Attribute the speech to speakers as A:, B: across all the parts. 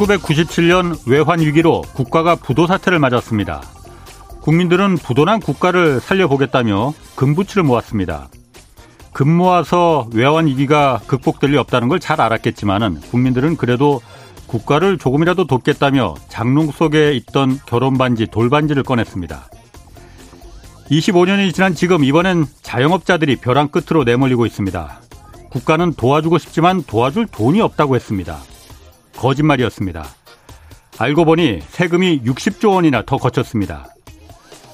A: 1997년 외환 위기로 국가가 부도 사태를 맞았습니다. 국민들은 부도난 국가를 살려보겠다며 금부치를 모았습니다. 금 모아서 외환 위기가 극복될 리 없다는 걸 잘 알았겠지만은 국민들은 그래도 국가를 조금이라도 돕겠다며 장롱 속에 있던 결혼 반지, 돌반지를 꺼냈습니다. 25년이 지난 지금 이번엔 자영업자들이 벼랑 끝으로 내몰리고 있습니다. 국가는 도와주고 싶지만 도와줄 돈이 없다고 했습니다. 거짓말이었습니다. 알고 보니 세금이 60조 원이나 더 거쳤습니다.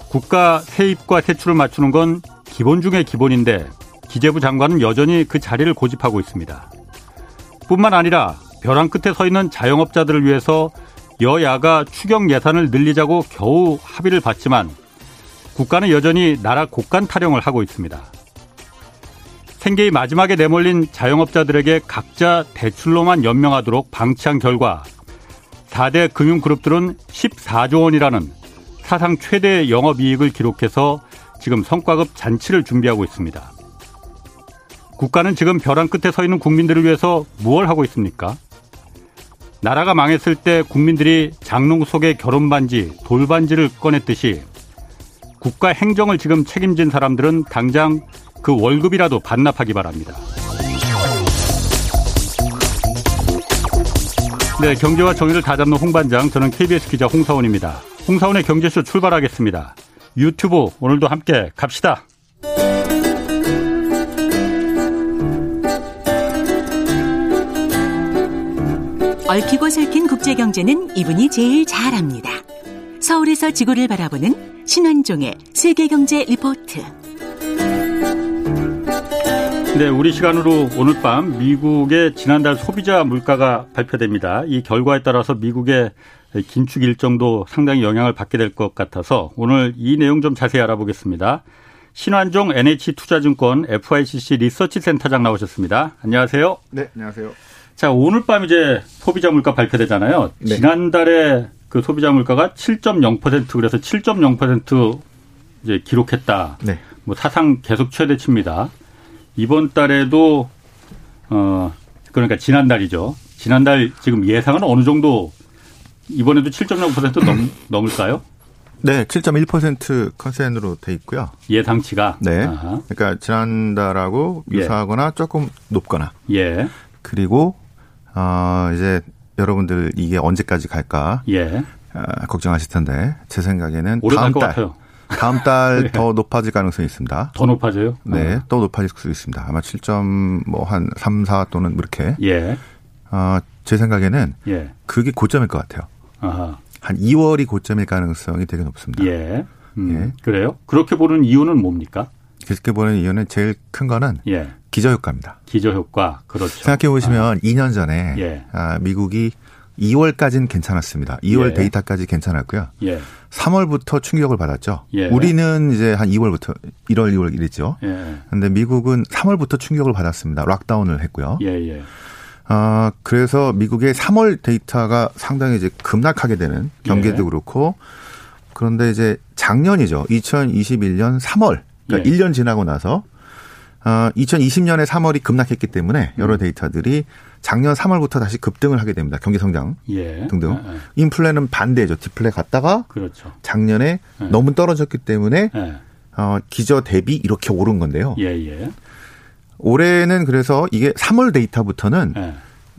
A: 국가 세입과 세출을 맞추는 건 기본 중의 기본인데 기재부 장관은 여전히 그 자리를 고집하고 있습니다. 뿐만 아니라 벼랑 끝에 서 있는 자영업자들을 위해서 여야가 추경 예산을 늘리자고 겨우 합의를 봤지만 국가는 여전히 나라 곳간 타령을 하고 있습니다. 생계의 마지막에 내몰린 자영업자들에게 각자 대출로만 연명하도록 방치한 결과 4대 금융그룹들은 14조 원이라는 사상 최대 영업이익을 기록해서 지금 성과급 잔치를 준비하고 있습니다. 국가는 지금 벼랑 끝에 서 있는 국민들을 위해서 무엇을 하고 있습니까? 나라가 망했을 때 국민들이 장롱 속에 결혼 반지, 돌 반지를 꺼냈듯이 국가 행정을 지금 책임진 사람들은 당장 그 월급이라도 반납하기 바랍니다. 네, 경제와 정의를 다잡는 홍반장, 저는 KBS 기자 홍사원입니다. 홍사원의 경제쇼 출발하겠습니다. 유튜브 오늘도 함께 갑시다.
B: 얽히고 설킨 국제 경제는 이분이 제일 잘합니다. 서울에서 지구를 바라보는 신환종의 세계경제 리포트.
A: 네, 우리 시간으로 오늘 밤 미국의 지난달 소비자 물가가 발표됩니다. 이 결과에 따라서 미국의 긴축 일정도 상당히 영향을 받게 될 것 같아서 오늘 이 내용 좀 자세히 알아보겠습니다. 신환종 NH투자증권 FICC 리서치 센터장 나오셨습니다. 안녕하세요.
C: 네, 안녕하세요.
A: 자, 오늘 밤 이제 소비자 물가 발표되잖아요. 네. 지난달에 그 소비자 물가가 7.0% 그래서 7.0% 이제 기록했다. 네. 뭐 사상 계속 최대치입니다. 이번 달에도 어 그러니까 지난달이죠. 지난달 지금 예상은 어느 정도 이번에도 7.0% 넘, 넘을까요?
C: 네, 7.1% 컨센으로 돼 있고요.
A: 예상치가.
C: 네. 아하. 그러니까 지난달하고 예. 유사하거나 예. 조금 높거나.
A: 예.
C: 그리고 어 이제 여러분들 이게 언제까지 갈까?
A: 예.
C: 어, 걱정하실 텐데 제 생각에는
A: 다음 달 같아요.
C: 다음 달더 네. 높아질 가능성이 있습니다.
A: 더 높아져요?
C: 네, 아. 더 높아질 수 있습니다. 아마 7점 뭐한 3, 4 또는 뭐 이렇게.
A: 예.
C: 어, 제 생각에는 예. 그게 고점일 것 같아요.
A: 아하.
C: 한 2월이 고점일 가능성이 되게 높습니다.
A: 예. 음, 예. 그래요? 그렇게 보는 이유는 뭡니까?
C: 그렇게 보는 이유는 제일 큰 거는 예. 기저효과입니다.
A: 기저효과, 그렇죠.
C: 생각해 보시면 아. 2년 전에 예. 아, 미국이 2월까지는 괜찮았습니다. 2월 예. 데이터까지 괜찮았고요.
A: 예.
C: 3월부터 충격을 받았죠.
A: 예.
C: 우리는 이제 한 2월부터 1월, 2월 이랬죠.
A: 예.
C: 근데 미국은 3월부터 충격을 받았습니다. 락다운을 했고요.
A: 예, 예.
C: 아, 그래서 미국의 3월 데이터가 상당히 이제 급락하게 되는 경계도 예. 그렇고 그런데 이제 작년이죠. 2021년 3월. 그러니까 예. 1년 지나고 나서 어, 2020년에 3월이 급락했기 때문에 여러 음. 데이터들이 작년 3월부터 다시 급등을 하게 됩니다. 경기 성장
A: 예.
C: 등등. 예, 예. 인플레는 반대죠. 디플레 갔다가
A: 그렇죠.
C: 작년에 예. 너무 떨어졌기 때문에
A: 예.
C: 어, 기저 대비 이렇게 오른 건데요.
A: 예, 예.
C: 올해는 그래서 이게 3월 데이터부터는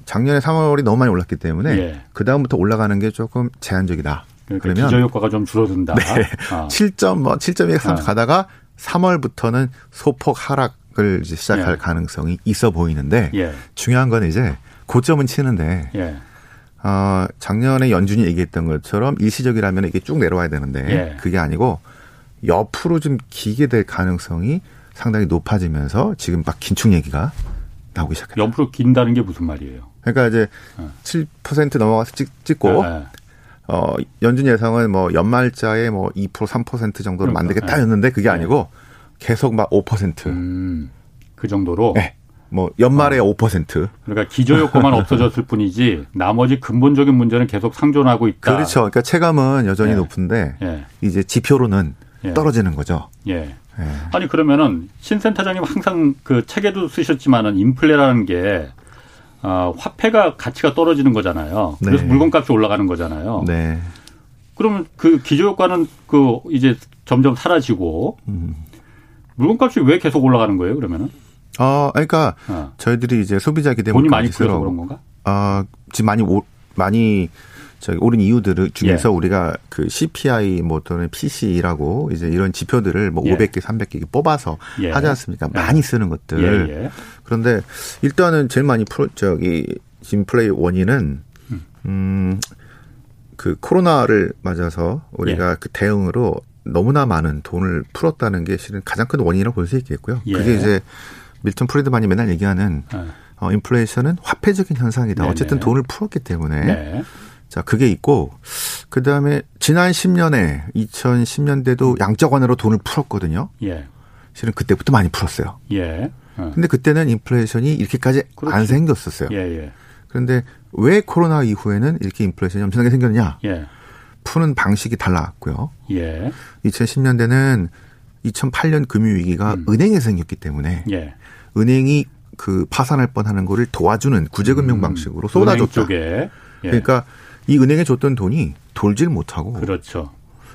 C: 작년에 3월이 너무 많이 올랐기 때문에 그 다음부터 올라가는 게 조금 제한적이다.
A: 그러니까 그러면 기저 효과가 좀 줄어든다.
C: 네. 아. 7점 뭐7.2 3 아. 가다가 3월부터는 소폭 하락 을 이제 시작할 예. 가능성이 있어 보이는데
A: 예.
C: 중요한 건 이제 고점은 치는데
A: 예.
C: 어, 작년에 연준이 얘기했던 것처럼 일시적이라면 이게 쭉 내려와야 되는데
A: 예.
C: 그게 아니고 옆으로 좀 기게 될 가능성이 상당히 높아지면서 지금 막 긴축 얘기가 나오기 시작했다.
A: 옆으로 긴다는 게 무슨 말이에요?
C: 그러니까 이제 어. 7% 넘어가서 찍, 찍고 예, 예. 어, 연준 예상은 뭐 연말자에 뭐 2% 3% 정도로 그러니까, 만들겠다였는데 그게 아니고 계속 막 5%.
A: 음, 그 정도로?
C: 네. 뭐 연말에 어. 5%.
A: 그러니까 기저 효과만 없어졌을 뿐이지 나머지 근본적인 문제는 계속 상존하고 있다.
C: 그렇죠. 그러니까 체감은 여전히 예. 높은데 예. 이제 지표로는 예. 떨어지는 거죠.
A: 예. 예. 아니 그러면은 신 센터장님 항상 그 책에도 쓰셨지만은 인플레라는 게 어, 화폐가 가치가 떨어지는 거잖아요. 그래서
C: 네.
A: 물건값이 올라가는 거잖아요.
C: 네.
A: 그러면 그 기저효과는 그 이제 점점 사라지고
C: 음.
A: 물건값이 왜 계속 올라가는 거예요? 그러면은
C: 어, 그러니까
A: 어.
C: 저희들이 이제 소비자 기대
A: 돈이 많이 풀려서 그런 건가?
C: 아, 지금 많이 오, 많이 저기 오른 이유들 중에서
A: 예.
C: 우리가 그 CPI 뭐 또는 PC라고 이제 이런 지표들을 뭐
A: 예.
C: 500개, 300개 뽑아서
A: 예.
C: 하지 않습니까? 많이 쓰는 것들.
A: 예, 예.
C: 그런데 일단은 제일 많이 풀 저기 인플레이 원인은 음. 그 코로나를 맞아서 우리가
A: 예.
C: 그 대응으로 너무나 많은 돈을 풀었다는 게 실은 가장 큰 원인이라고 볼 수 있겠고요.
A: 예.
C: 그게 이제 밀턴 프리드만이 맨날 얘기하는
A: 어.
C: 어, 인플레이션은 화폐적인 현상이다.
A: 네네.
C: 어쨌든 돈을 풀었기 때문에.
A: 네.
C: 자, 그게 있고, 그 다음에 지난 10년에, 2010년대도 양적 완화로 돈을 풀었거든요.
A: 예.
C: 실은 그때부터 많이 풀었어요.
A: 예. 어.
C: 근데 그때는 인플레이션이 이렇게까지 안
A: 그렇죠.
C: 생겼었어요.
A: 예, 예.
C: 그런데 왜 코로나 이후에는 이렇게 인플레이션이 엄청나게 생겼냐?
A: 예.
C: 푸는 방식이 달라왔고요.
A: 예.
C: 2010년대는 2008년 금융위기가
A: 음.
C: 은행에 생겼기 때문에
A: 예.
C: 은행이 그 파산할 뻔하는 거를 도와주는 구제금융 방식으로
A: 음.
C: 쏟아줬다.
A: 쪽에. 예.
C: 그러니까 이 은행에 줬던 돈이 돌질 못하고
A: 그렇죠.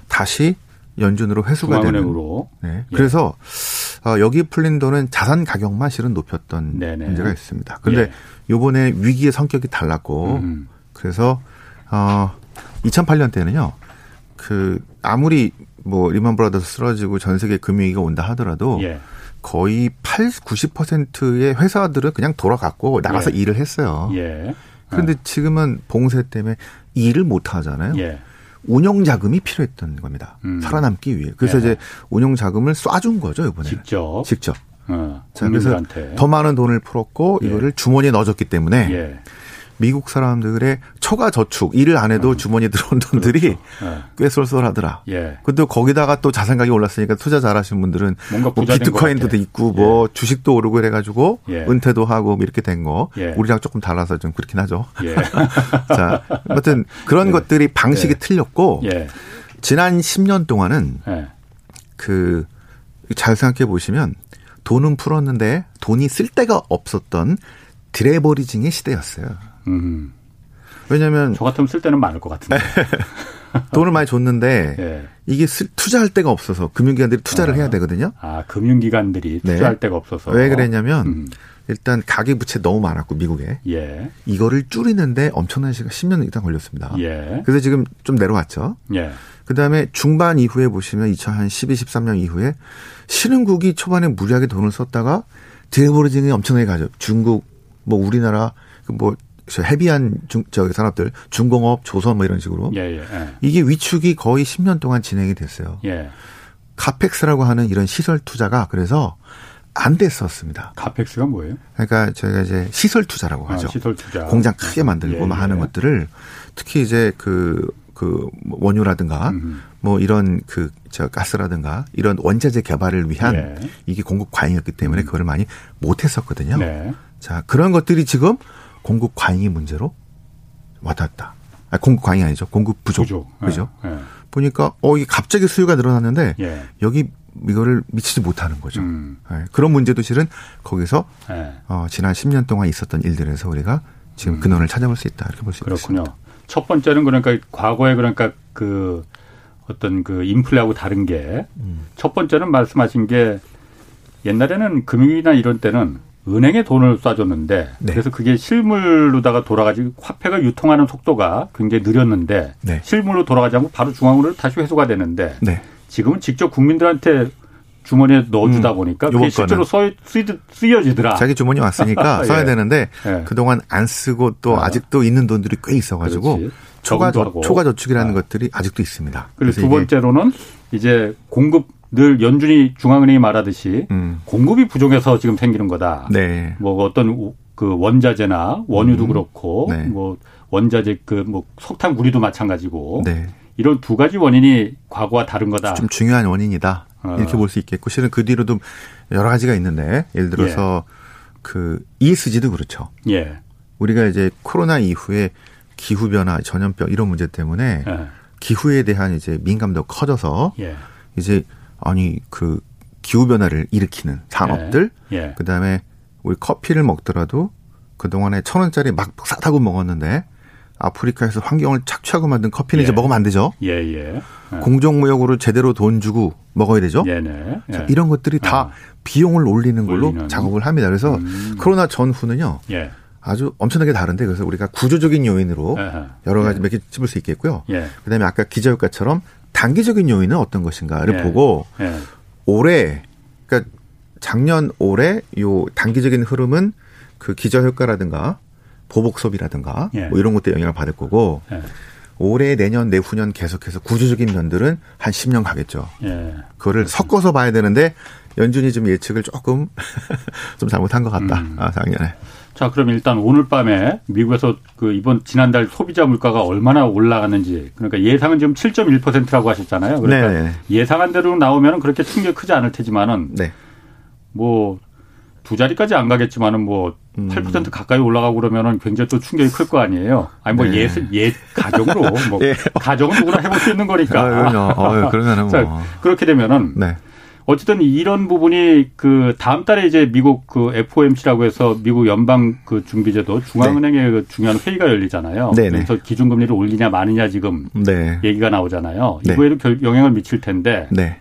C: 다시 연준으로 회수가 되는. 네.
A: 예.
C: 그래서 어, 여기 풀린 돈은 자산 가격만 실은 높였던
A: 네네.
C: 문제가 있습니다. 그런데
A: 예.
C: 요번에 위기의 성격이 달랐고
A: 음.
C: 그래서 어 2008년 때는요. 그 아무리 뭐 리만 브라더스 쓰러지고 전 세계 금융위기가 온다 하더라도
A: 예.
C: 거의 8, 90%의 회사들은 그냥 돌아갔고 나가서
A: 예.
C: 일을 했어요.
A: 예.
C: 그런데 지금은 봉쇄 때문에 일을 못 하잖아요.
A: 예.
C: 운영 자금이 필요했던 겁니다.
A: 음.
C: 살아남기 위해. 그래서
A: 예.
C: 이제 운영 자금을 쏴준 거죠 이번에.
A: 직접.
C: 직접.
A: 어.
C: 자, 그래서. 더 많은 돈을 풀었고
A: 예.
C: 이거를 주머니에 넣어줬기 때문에
A: 예.
C: 미국 사람들의 초과 저축 일을 안 해도 주머니에 들어온 돈들이
A: 음. 그렇죠. 예.
C: 꽤 쏠쏠하더라.
A: 예.
C: 근데 거기다가 또 자산 가격이 올랐으니까 투자 잘하신 분들은
A: 뭔가
C: 뭐 비트코인도. 있고 뭐 주식도 오르고 그래가지고
A: 예.
C: 은퇴도 하고 뭐 이렇게 된 거.
A: 예.
C: 우리랑 조금 달라서 좀 그렇긴 하죠.
A: 예.
C: 자, 아무튼 그런 것들이 방식이
A: 예.
C: 틀렸고
A: 예.
C: 지난 10년 동안은
A: 예.
C: 그잘 생각해 보시면 돈은 풀었는데 돈이 쓸 데가 없었던 드레버리징의 시대였어요.
A: 음.
C: 왜냐하면
A: 저 같으면 쓸 때는 많을 것 같은데.
C: 돈을 많이 줬는데
A: 예.
C: 이게 쓸- 투자할 데가 없어서 금융기관들이 투자를
A: 아.
C: 해야 되거든요.
A: 아, 금융기관들이
C: 네.
A: 투자할 데가 없어서.
C: 왜 그랬냐면
A: 음.
C: 일단 가계 부채 너무 많았고 미국에
A: 예.
C: 이거를 줄이는데 엄청난 시간 10년 이상 걸렸습니다.
A: 예.
C: 그래서 지금 좀 내려왔죠.
A: 예.
C: 그다음에 중반 이후에 보시면 2012, 13년 이후에 신흥국이 초반에 무리하게 돈을 썼다가 드레버리징이 엄청나게 가죠. 중국, 뭐 우리나라 그뭐 헤비한 중, 저기 산업들, 중공업, 조선 뭐 이런 식으로
A: 예, 예. 예.
C: 이게 위축이 거의 10년 동안 진행이 됐어요.
A: 예.
C: 카펙스라고 하는 이런 시설 투자가 그래서 안 됐었습니다.
A: 카펙스가 뭐예요?
C: 그러니까 저희가 이제 시설 투자라고
A: 아,
C: 하죠.
A: 시설 투자.
C: 공장 크게 만들고
A: 예,
C: 막 하는
A: 예.
C: 것들을 특히 이제 그, 그 원유라든가
A: 음.
C: 뭐 이런 그 저 가스라든가 이런 원자재 개발을 위한
A: 예.
C: 이게 공급 과잉이었기 때문에 그거를 많이 못 했었거든요.
A: 네.
C: 자, 그런 것들이 지금 공급 과잉이 문제로 와닿았다. 아, 공급 과잉이 아니죠. 공급 부족.
A: 부족.
C: 그죠?
A: 예.
C: 보니까 어 이게 갑자기 수요가 늘어났는데
A: 예.
C: 여기 이거를 미치지 못하는 거죠.
A: 음.
C: 예, 그런 문제도 실은 거기서
A: 예.
C: 어, 지난 10년 동안 있었던 일들에서 우리가 지금 근원을 찾아볼 수 있다 이렇게 볼수
A: 음. 그렇군요.
C: 있습니다.
A: 첫 번째는 그러니까 과거에 그러니까 그 어떤 그 인플레하고 다른 게첫
C: 음.
A: 번째는 말씀하신 게 옛날에는 금융이나 이런 때는 은행에 돈을 쏴줬는데
C: 네.
A: 그래서 그게 실물로다가 돌아가지 화폐가 유통하는 속도가 굉장히 느렸는데
C: 네.
A: 실물로 돌아가지 않고 바로 중앙으로 다시 회수가 되는데
C: 네.
A: 지금은 직접 국민들한테 주머니에 넣어주다 보니까 그게
C: 음.
A: 실제로 써, 쓰이, 쓰여 지더라.
C: 자기 주머니 왔으니까 써야
A: 예.
C: 되는데
A: 예.
C: 그동안 안 쓰고 또
A: 아.
C: 아직도 있는 돈들이 꽤 있어가지고
A: 그렇지.
C: 초과
A: 저.
C: 초과 저축이라는
A: 아.
C: 것들이 아직도 있습니다.
A: 그리고 두 번째로는 이제 공급 늘 연준이 중앙은행이 말하듯이
C: 음,
A: 공급이 부족해서 지금 생기는 거다.
C: 네,
A: 뭐 어떤 우- 그 원자재나 원유도
C: 음.
A: 그렇고
C: 네.
A: 뭐 원자재 그 뭐 석탄 구리도 마찬가지고
C: 네,
A: 이런 두 가지 원인이 과거와 다른 거다.
C: 좀 중요한 원인이다
A: 아.
C: 이렇게 볼 수 있겠고 실은 그 뒤로도 여러 가지가 있는데 예를 들어서 그 ESG도 그렇죠.
A: 예.
C: 우리가 이제 코로나 이후에 기후 변화, 전염병 이런 문제 때문에
A: 예.
C: 기후에 대한 이제 민감도 커져서
A: 예.
C: 이제 아니 그 기후 변화를 일으키는 산업들
A: 예.
C: 그다음에 우리 커피를 먹더라도 그동안에 천 원짜리 막 싸다고 먹었는데 아프리카에서 환경을 착취하고 만든 커피는
A: 예.
C: 이제 먹으면 안 되죠.
A: 예, 예. 예.
C: 공정무역으로 제대로 돈 주고 먹어야 되죠.
A: 예네. 예.
C: 이런 것들이 다
A: 아.
C: 비용을 올리는 걸로
A: 올리는.
C: 작업을 합니다. 그래서
A: 음.
C: 코로나 전후는요.
A: 예.
C: 아주 엄청나게 다른데 그래서 우리가 구조적인 요인으로
A: 에헤.
C: 여러 가지 몇개 찝을 수 있겠고요.
A: 예.
C: 그다음에 아까 기저효과처럼 단기적인 요인은 어떤 것인가를
A: 예.
C: 보고
A: 예.
C: 올해 그러니까 작년 올해 요 단기적인 흐름은 그 기저 효과라든가 보복 소비라든가
A: 예.
C: 뭐 이런 것들 영향을 받을 거고
A: 예.
C: 올해 내년 내후년 계속해서 구조적인 면들은 한 10년 가겠죠.
A: 예.
C: 그거를 섞어서 봐야 되는데 연준이 좀 예측을 조금 좀 잘못한 것 같다.
A: 음.
C: 아, 작년에.
A: 자, 그럼 일단 오늘 밤에 미국에서 그 이번 지난달 소비자 물가가 얼마나 올라갔는지 그러니까 예상은 지금 7.1%라고 하셨잖아요. 그러니까
C: 네네.
A: 예상한 대로 나오면 그렇게 충격이 크지 않을 테지만은
C: 네.
A: 뭐두 자리까지 안 가겠지만은 뭐
C: 음.
A: 8% 가까이 올라가고 그러면은 굉장히 또 충격이 클 거 아니에요. 아니 뭐
C: 네.
A: 예, 예 가정으로 뭐
C: 예.
A: 가정은 누구나 해볼 수 있는 거니까.
C: 아, 그럼요. 어, 그러면은
A: 자,
C: 뭐.
A: 그렇게 되면은
C: 네.
A: 어쨌든 이런 부분이 그 다음 달에 이제 미국 그 FOMC라고 해서 미국 연방 그 준비제도 중앙은행의 그 중요한 회의가 열리잖아요.
C: 네네.
A: 그래서 기준금리를 올리냐 마느냐 지금
C: 네.
A: 얘기가 나오잖아요.
C: 네.
A: 이거에도 결- 영향을 미칠 텐데
C: 네.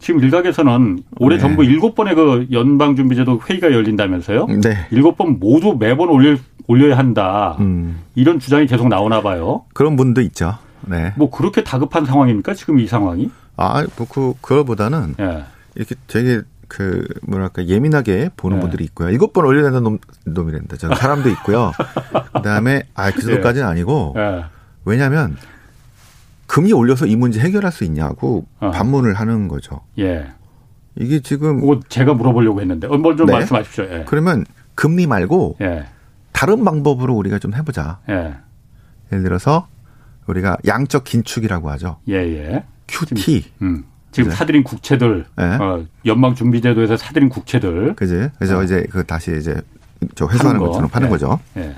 A: 지금 일각에서는 올해
C: 네.
A: 전부 일곱 번의 그 연방 준비제도 회의가 열린다면서요.
C: 네.
A: 일곱 번 모두 매번 올려 올려야 한다.
C: 음.
A: 이런 주장이 계속 나오나 봐요.
C: 그런 분도 있죠. 네.
A: 뭐 그렇게 다급한 상황입니까? 지금 이 상황이?
C: 아, 뭐, 그, 그거보다는
A: 예.
C: 이렇게 되게 그, 뭐랄까, 예민하게 보는
A: 네.
C: 분들이 있고요. 번 올려야 된다는 놈, 놈이란다. 저 사람도 있고요. 그 다음에, 아, 그 정도까지는 아니고,
A: 예.
C: 왜냐면, 금리 올려서 이 문제 해결할 수 있냐고
A: 어.
C: 반문을 하는 거죠.
A: 예.
C: 이게 지금,
A: 그거 제가 물어보려고 했는데 어, 뭘좀
C: 네.
A: 말씀하십시오. 예.
C: 그러면 금리 말고
A: 예.
C: 다른 방법으로 우리가 좀 해보자.
A: 예.
C: 예를 들어서 우리가 양적 긴축이라고 하죠.
A: 예, 예.
C: QT.
A: 음. 지금
C: 네.
A: 사들인 국채들,
C: 네.
A: 어, 연방 준비제도에서 사들인 국채들,
C: 그지? 그래서
A: 어.
C: 이제 그 다시 이제 저 회수하는
A: 거.
C: 것처럼 파는
A: 예.
C: 거죠.
A: 예,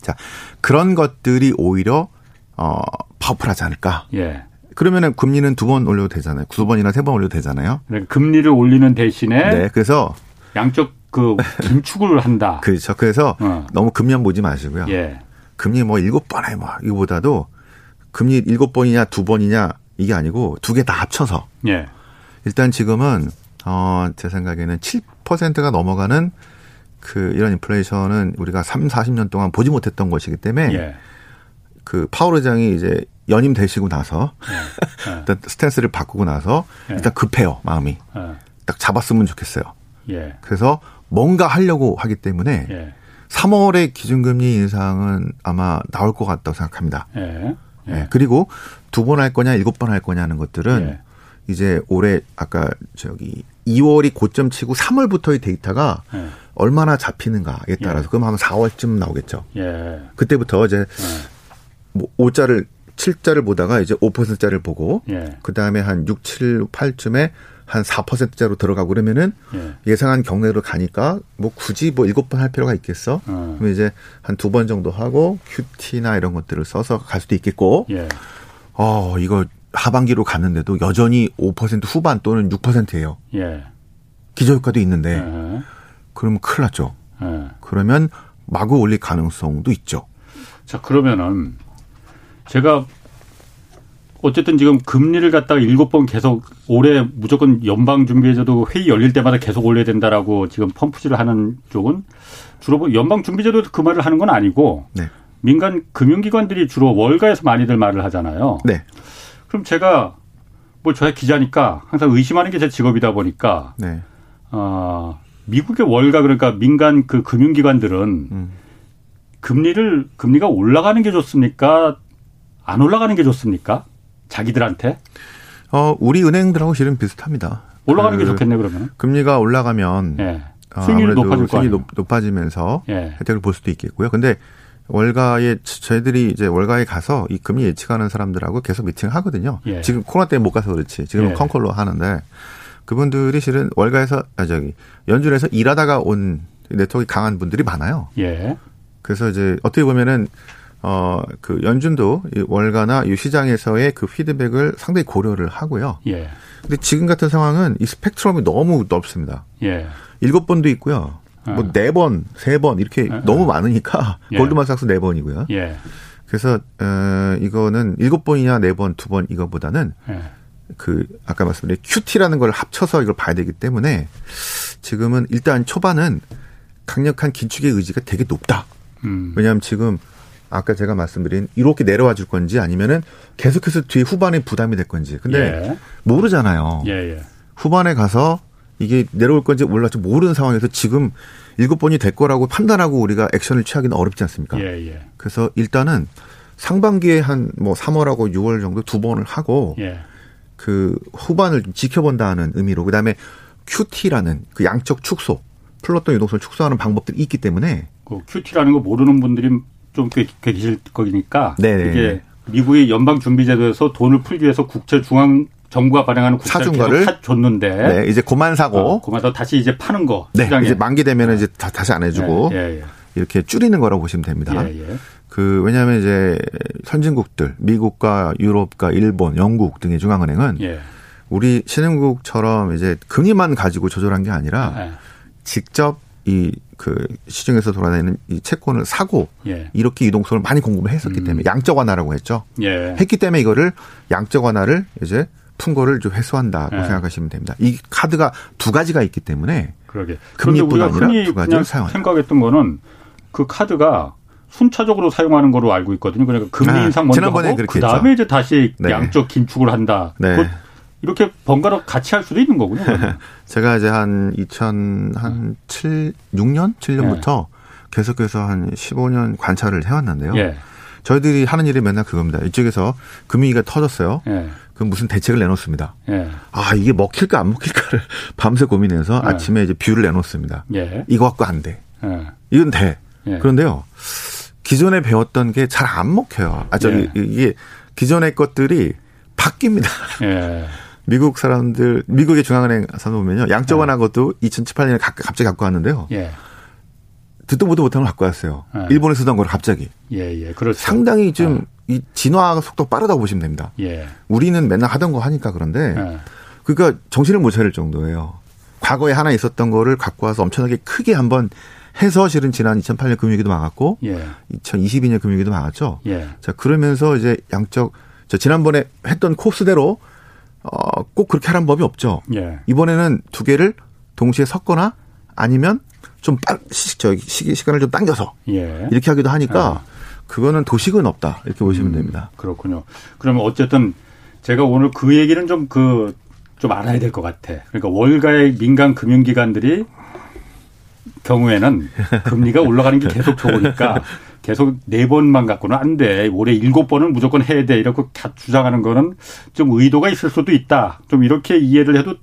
C: 자, 그런 것들이 오히려 어 파워풀하지 않을까?
A: 예.
C: 그러면은 금리는 두 번 올려도 되잖아요. 두 번이나 세 번 올려도 되잖아요.
A: 그러니까 금리를 올리는 대신에
C: 네. 그래서
A: 양적 그 긴축을 한다.
C: 그렇죠. 그래서
A: 어.
C: 너무 금리만 보지 마시고요.
A: 예,
C: 금리 뭐 일곱 번에 뭐 이거보다도 금리 일곱 번이냐 두 번이냐 이게 아니고 두 개 다 합쳐서
A: 예,
C: 일단 지금은 어 제 생각에는 7%가 넘어가는 그 이런 인플레이션은 우리가 3, 40년 동안 보지 못했던 것이기 때문에
A: 예.
C: 그 파월 의장이 이제 연임 되시고 나서
A: 예.
C: 일단 스탠스를 바꾸고 나서
A: 예.
C: 일단 급해요 마음이
A: 예.
C: 딱 잡았으면 좋겠어요.
A: 예.
C: 그래서 뭔가 하려고 하기 때문에
A: 예.
C: 3월에 기준금리 인상은 아마 나올 것 같다고 생각합니다.
A: 예. 예.
C: 예. 그리고 두 번 할 거냐 일곱 번 할 거냐 하는 것들은
A: 예.
C: 이제 올해 아까 저기 2월이 고점 치고 3월부터의 데이터가
A: 예.
C: 얼마나 잡히는가에 따라서 그럼 아마 4월쯤 나오겠죠.
A: 예.
C: 그때부터 이제 뭐 5자를 7자를 보다가 이제 5%자를 보고
A: 예.
C: 그 다음에 한 6, 7, 8쯤에 한 4%자로 들어가고 그러면은
A: 예.
C: 예상한 경내로 가니까 뭐 굳이 뭐 일곱 번 할 필요가 있겠어?
A: 어.
C: 그러면 이제 한 두 번 정도 하고 QT나 이런 것들을 써서 갈 수도 있겠고,
A: 예.
C: 어 이거 하반기로 갔는데도 여전히 5% 후반 또는 6%예요.
A: 예.
C: 기저효과도 있는데
A: 예.
C: 그러면 큰일 났죠.
A: 예.
C: 그러면 마구 올릴 가능성도 있죠.
A: 자, 그러면은 제가 어쨌든 지금 금리를 갖다가 일곱 번 계속 올해 무조건 연방준비제도 회의 열릴 때마다 계속 올려야 된다라고 지금 펌프질을 하는 쪽은 주로 뭐 연방준비제도에서 그 말을 하는 건 아니고
C: 네,
A: 민간 금융기관들이 주로 월가에서 많이들 말을 하잖아요.
C: 네,
A: 그럼 제가 뭐 저야 기자니까 항상 의심하는 게 제 직업이다 보니까
C: 네.
A: 어, 미국의 월가 그러니까 민간 그 금융기관들은
C: 음.
A: 금리를 금리가 올라가는 게 좋습니까? 안 올라가는 게 좋습니까? 자기들한테
C: 어 우리 은행들하고 실은 비슷합니다.
A: 올라가는
C: 그
A: 게 좋겠네 그러면.
C: 금리가 올라가면
A: 예.
C: 어,
A: 수익률이 높아질 거
C: 수익이. 높, 높아지면서
A: 예.
C: 혜택을 볼 수도 있겠고요. 근데 월가에 저희들이 이제 월가에 가서 이 금리 예측하는 사람들하고 계속 미팅을 하거든요.
A: 예.
C: 지금 코로나 때문에 못 가서 그렇지. 지금은
A: 예.
C: 컨콜로 하는데 그분들이 실은 월가에서 아 저기 연준에서 일하다가 온 네트워크 강한 분들이 많아요.
A: 예.
C: 그래서 이제 어떻게 보면은 어 그 연준도 이 월가나 이 시장에서의 그 피드백을 상당히 고려를 하고요.
A: 예.
C: 근데 지금 같은 상황은 이 스펙트럼이 너무 넓습니다.
A: 예.
C: 일곱 번도 있고요. 뭐 네 번, 세 번 이렇게 너무 많으니까
A: 예.
C: 골드만삭스 네 번이고요.
A: 예.
C: 그래서 어 이거는 일곱 번이냐 네 번, 두 번 이거보다는
A: 예.
C: 그 아까 말씀드린 QT라는 걸 합쳐서 이걸 봐야 되기 때문에 지금은 일단 초반은 강력한 긴축의 의지가 되게 높다.
A: 음.
C: 왜냐하면 지금 아까 제가 말씀드린 이렇게 내려와 줄 건지 아니면은 계속해서 뒤에 후반에 부담이 될 건지. 근데
A: 예.
C: 모르잖아요.
A: 예, 예.
C: 후반에 가서 이게 내려올 건지 몰라지 모르는 상황에서 지금 일곱 번이 될 거라고 판단하고 우리가 액션을 취하기는 어렵지 않습니까?
A: 예, 예.
C: 그래서 일단은 상반기에 한 뭐 3월하고 6월 정도 두 번을 하고
A: 예.
C: 그 후반을 좀 지켜본다는 의미로 그다음에 QT라는 그 양적 축소 플러ton 유동성을 축소하는 방법들이 있기 때문에
A: 그 QT라는 거 모르는 분들이 좀꽤 계실 거니까
C: 네네.
A: 이게 미국의 연방 준비제도에서 돈을 풀기 위해서 국채 중앙 정부가 발행하는 국채를
C: 사준 거를
A: 계속 사- 줬는데
C: 네, 이제 그만 사고
A: 어, 그마다 다시 이제 파는 거
C: 네,
A: 시장에
C: 이제 만기 되면 은 이제 다, 다시 안 해주고
A: 예, 예,
C: 이렇게 줄이는 거라고 보시면 됩니다.
A: 예, 예.
C: 그 왜냐하면 이제 선진국들 미국과 유럽과 일본, 영국 등의 중앙은행은
A: 예.
C: 우리 신흥국처럼 이제 금리만 가지고 조절한 게 아니라
A: 예.
C: 직접 이 그 시중에서 돌아다니는 이 채권을 사고
A: 예.
C: 이렇게 유동성을 많이 공급을 했었기 때문에 양적 완화라고 했죠.
A: 예.
C: 했기 때문에 이거를 양적 완화를 이제 푼 거를 좀 회수한다고
A: 네.
C: 생각하시면 됩니다. 이 카드가 두 가지가 있기 때문에
A: 그러게. 그런데 우리가 흔히
C: 두 가지를 사용한다.
A: 생각했던 거는 그 카드가 순차적으로 사용하는 거로 알고 있거든요. 그러니까 금리
C: 아,
A: 인상 먼저
C: 지난번에
A: 하고
C: 그렇게
A: 그 다음에
C: 했죠.
A: 이제 다시
C: 네.
A: 양적 긴축을 한다.
C: 네.
A: 그 이렇게 번갈아 같이 할 수도 있는 거군요.
C: 제가 이제 한 2000한 7, 6년, 7년부터 계속해서 한 15년 관찰을 해왔는데요.
A: 예.
C: 저희들이 하는 일이 맨날 그겁니다. 이쪽에서 금융위기가 터졌어요.
A: 예.
C: 그럼 무슨 대책을 내놓습니다.
A: 예.
C: 아 이게 먹힐까 안 먹힐까를 밤새 고민해서
A: 네.
C: 아침에 이제 view를 내놓습니다.
A: 예.
C: 이거 갖고 안 돼.
A: 예.
C: 이건 돼.
A: 예.
C: 그런데요. 기존에 배웠던 게 잘 안 먹혀요. 아, 저기,
A: 예.
C: 이게 기존의 것들이 바뀝니다.
A: 예.
C: 미국 사람들, 미국의 중앙은행 사람 보면요. 양적 완화 것도 2007, 8년에 갑자기 갖고 왔는데요.
A: 예.
C: 듣도 보도 못한 걸 갖고 왔어요.
A: 예.
C: 일본에 쓰던 걸 갑자기.
A: 예. 예. 그렇죠.
C: 상당히 좀이 진화 속도 빠르다고 보시면 됩니다.
A: 예.
C: 우리는 맨날 하던 거 하니까 그런데
A: 예.
C: 그러니까 정신을 못 차릴 정도예요. 과거에 하나 있었던 거를 갖고 와서 엄청나게 크게 한번 해서 실은 지난 2008년 금융위기도 막았고
A: 예.
C: 2022년 금융위기도 막았죠.
A: 예.
C: 자 그러면서 이제 양적 저 지난번에 했던 코스대로 어, 꼭 그렇게 하라는 법이 없죠.
A: 예.
C: 이번에는 두 개를 동시에 섞거나 아니면 좀 빨, 시, 저, 시, 시간을 좀 당겨서
A: 예.
C: 이렇게 하기도 하니까 그거는 도식은 없다 이렇게 보시면 됩니다.
A: 그렇군요. 그러면 어쨌든 제가 오늘 그 얘기는 좀 그, 좀 알아야 될 것 같아. 그러니까 월가의 민간 금융기관들이 경우에는 금리가 올라가는 게 계속 좋으니까 계속 네 번만 갖고는 안 돼. 올해 일곱 번은 무조건 해야 돼. 이렇게 다 주장하는 거는 좀 의도가 있을 수도 있다. 좀 이렇게 이해를 해도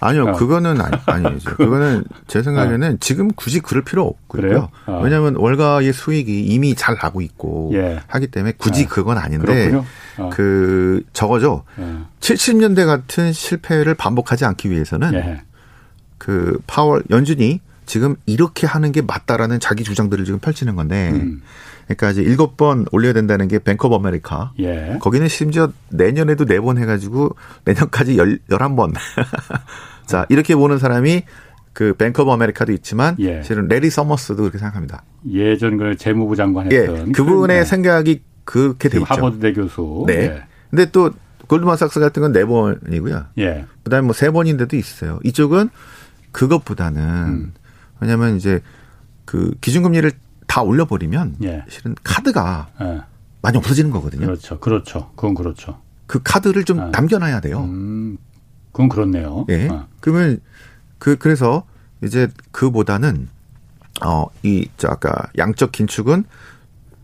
C: 아니요,
A: 어.
C: 그거는 아니, 아니죠. 그거는 제 생각에는 지금 굳이 그럴 필요 없고요.
A: 어.
C: 왜냐하면 월가의 수익이 이미 잘 나고 있고
A: 예.
C: 하기 때문에 굳이
A: 예.
C: 그건 아닌데.
A: 어.
C: 그 저거죠.
A: 예.
C: 70년대 같은 실패를 반복하지 않기 위해서는
A: 예.
C: 그 파월 연준이 지금 이렇게 하는 게 맞다라는 자기 주장들을 지금 펼치는 건데
A: 음.
C: 그러니까 이제 일곱 번 올려야 된다는 게 뱅크 오브 아메리카
A: 예.
C: 거기는 심지어 내년에도 네 번 해가지고 내년까지 열, 열한 번. 자, 이렇게 보는 사람이 그 뱅크 오브 아메리카도 있지만
A: 예.
C: 실은 레리 서머스도 그렇게 생각합니다.
A: 예전 그 재무부 장관
C: 예.
A: 했던
C: 그분의
A: 그, 네.
C: 생각이 그렇게 돼 있죠.
A: 하버드대 교수.
C: 네. 근데 또 골드만삭스 같은 건 네 번이고요.
A: 예. 예.
C: 그다음에 뭐 세 번인데도 있어요. 이쪽은 그것보다는
A: 음.
C: 왜냐하면 이제 그 기준금리를 다 올려버리면
A: 예.
C: 실은 카드가
A: 예.
C: 많이 없어지는 거거든요.
A: 그렇죠. 그렇죠. 그건 그렇죠.
C: 그 카드를 좀
A: 아.
C: 남겨놔야 돼요.
A: 음, 그건 그렇네요.
C: 예.
A: 어.
C: 그러면 그 그래서 이제 그보다는 어이 저 아까 양적 긴축은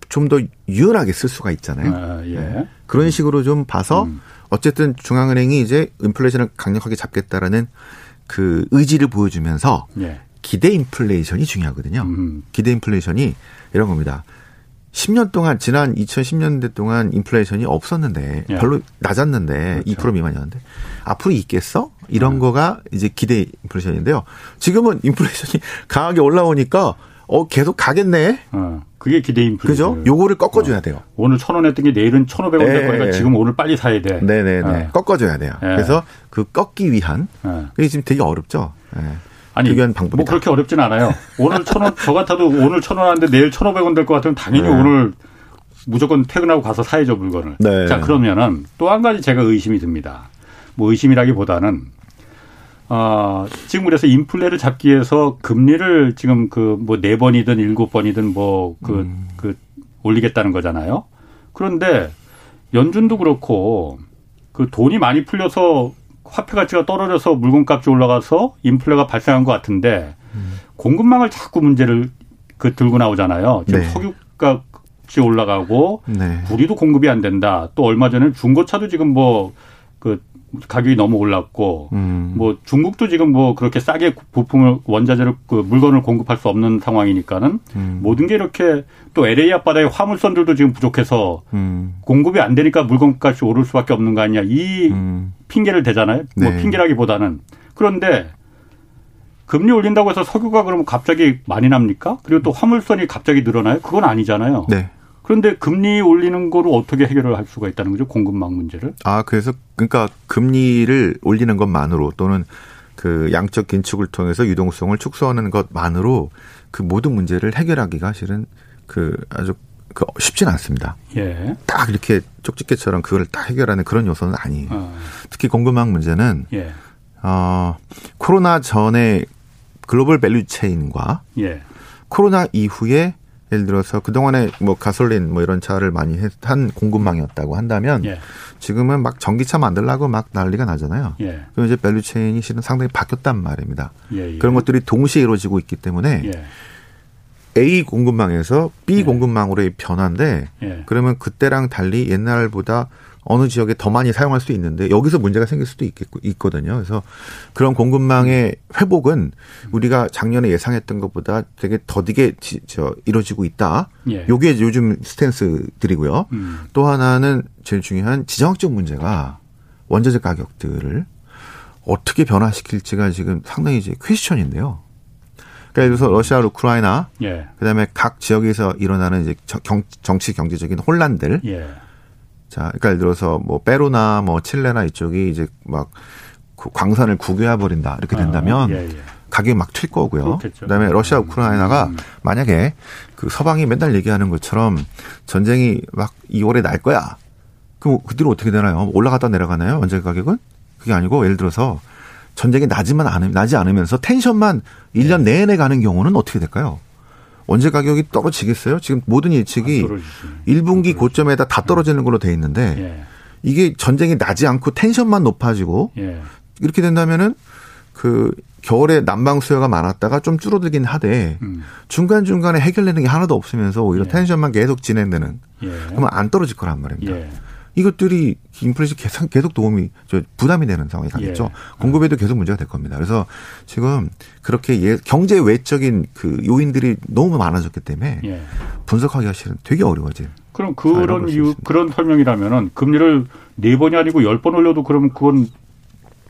C: 좀 더 유연하게 쓸 수가 있잖아요.
A: 아, 예.
C: 그런 식으로 좀 봐서
A: 음.
C: 어쨌든 중앙은행이 이제 인플레이션을 강력하게 잡겠다라는 그 의지를 보여주면서
A: 예.
C: 기대 인플레이션이 중요하거든요.
A: 음.
C: 기대 인플레이션이 이런 겁니다. 10년 동안 지난 2010년대 동안 인플레이션이 없었는데
A: 예.
C: 별로 낮았는데
A: 그렇죠.
C: 2% 미만이었는데 앞으로 있겠어? 이런
A: 음.
C: 거가 이제 기대 인플레이션인데요. 지금은 인플레이션이 강하게 올라오니까 어 계속 가겠네.
A: 어. 그게 기대 인플레.
C: 그죠? 요거를 꺾어 줘야 돼요.
A: 오늘 천 원 했던 게 내일은 천오백 원될
C: 예,
A: 거니까
C: 예.
A: 지금 오늘 빨리 사야 돼.
C: 네 네 네.
A: 어.
C: 꺾어 줘야 돼요.
A: 예.
C: 그래서 그 꺾기 위한
A: 어.
C: 그게 지금 되게 어렵죠. 예.
A: 아니,
C: 특이한 방법이다.
A: 뭐 그렇게 어렵진 않아요. 오늘 천 원, 저 같아도 오늘 천 원 하는데 내일 천오백 원 될 것 같으면 당연히
C: 네.
A: 오늘 무조건 퇴근하고 가서 사야죠, 물건을.
C: 네.
A: 자, 그러면은 또 한 가지 제가 의심이 듭니다. 뭐 의심이라기보다는, 어, 지금 그래서 인플레를 잡기 위해서 금리를 지금 그 뭐 네 번이든 일곱 번이든 뭐 그, 그 올리겠다는 거잖아요. 그런데 연준도 그렇고 그 돈이 많이 풀려서 화폐 가치가 떨어져서 물건값이 올라가서 인플레가 발생한 것 같은데 공급망을 자꾸 문제를 그 들고 나오잖아요. 지금
C: 네.
A: 석유값이 올라가고
C: 네.
A: 우리도 공급이 안 된다. 또 얼마 전에 중고차도 지금 뭐 그 가격이 너무 올랐고
C: 음.
A: 뭐 중국도 지금 뭐 그렇게 싸게 부품을 원자재를 그 물건을 공급할 수 없는 상황이니까는
C: 음.
A: 모든 게 이렇게 또 LA 앞바다에 화물선들도 지금 부족해서
C: 음.
A: 공급이 안 되니까 물건값이 오를 수밖에 없는 거 아니냐 이
C: 음.
A: 핑계를 대잖아요. 뭐
C: 네.
A: 핑계라기보다는 그런데 금리 올린다고 해서 석유가 그러면 갑자기 많이 납니까? 그리고 또 화물선이 갑자기 늘어나요? 그건 아니잖아요.
C: 네.
A: 그런데 금리 올리는 거로 어떻게 해결을 할 수가 있다는 거죠? 공급망 문제를.
C: 아, 그래서 그러니까 금리를 올리는 것만으로 또는 그 양적 긴축을 통해서 유동성을 축소하는 것만으로 그 모든 문제를 해결하기가 실은 그 아주 그 쉽지는 않습니다.
A: 예.
C: 딱 이렇게 쪽집게처럼 그걸 딱 해결하는 그런 요소는 아니에요.
A: 어,
C: 특히 공급망 문제는
A: 예.
C: 어 코로나 전에 global value chain과
A: 예.
C: 코로나 이후에 예를 들어서 그동안에 뭐 가솔린 뭐 이런 차를 많이 했- 한 공급망이었다고 한다면
A: 예.
C: 지금은 막 전기차 만들라고 막 난리가 나잖아요.
A: 예.
C: 그럼 이제 value chain이 실은 상당히 바뀌었단 말입니다.
A: 예. 예.
C: 그런 것들이 동시에 이루어지고 있기 때문에
A: 예.
C: A 공급망에서 B
A: 예.
C: 공급망으로의 변화인데
A: 예.
C: 그러면 그때랑 달리 옛날보다 어느 지역에 더 많이 사용할 수 있는데 여기서 문제가 생길 수도 있겠고, 있거든요. 그래서 그런 공급망의 회복은 우리가 작년에 예상했던 것보다 되게 더디게 지- 저 이루어지고 있다.
A: 예.
C: 요게 요즘 스탠스들이고요.
A: 음.
C: 또 하나는 제일 중요한 지정학적 문제가 원자재 가격들을 어떻게 변화시킬지가 지금 상당히 이제 퀘스천인데요. 그러니까 예를 들어서 러시아, 우크라이나,
A: 예.
C: 그다음에 각 지역에서 일어나는 이제 정- 경, 정치 경제적인 혼란들.
A: 예.
C: 자, 그러니까 예를 들어서 뭐 페루나 뭐 칠레나 이쪽이 이제 막그 광산을 국유해 버린다 이렇게 된다면
A: 아, 예, 예.
C: 가격이 막 튈 거고요.
A: 그렇겠죠.
C: 그다음에 러시아,
A: 음,
C: 우크라이나가
A: 음.
C: 만약에 그 서방이 맨날 얘기하는 것처럼 전쟁이 막 2월에 날 거야. 그럼 그 뒤로 어떻게 되나요? 올라갔다 내려가나요? 원재 가격은? 그게 아니고 예를 들어서 전쟁이 나지만 않으, 나지 않으면서 텐션만 1년
A: 네.
C: 내내 가는 경우는 어떻게 될까요? 원재 가격이 떨어지겠어요? 지금 모든 예측이
A: 안 떨어지지.
C: 1분기 고점에다 다 떨어지는 걸로 돼 있는데
A: 예.
C: 이게 전쟁이 나지 않고 텐션만 높아지고
A: 예.
C: 이렇게 된다면은 그 겨울에 난방 수요가 많았다가 좀 줄어들긴 하되
A: 음.
C: 중간 중간에 해결되는 게 하나도 없으면서 오히려
A: 예.
C: 텐션만 계속 진행되는
A: 예.
C: 그러면 안 떨어질 거란 말입니다.
A: 예.
C: 이것들이 인플레이션 계속, 계속 도움이 저 부담이 되는 상황이 가겠죠.
A: 예.
C: 공급에도 계속 문제가 될 겁니다. 그래서 지금 그렇게 예, 경제 외적인 그 요인들이 너무 많아졌기 때문에
A: 예.
C: 분석하기가 실은 되게 어려워져요.
A: 그럼 그런
C: 수
A: 이유. 그런 설명이라면은 금리를 네 번이 아니고 열 번 올려도 그러면 그건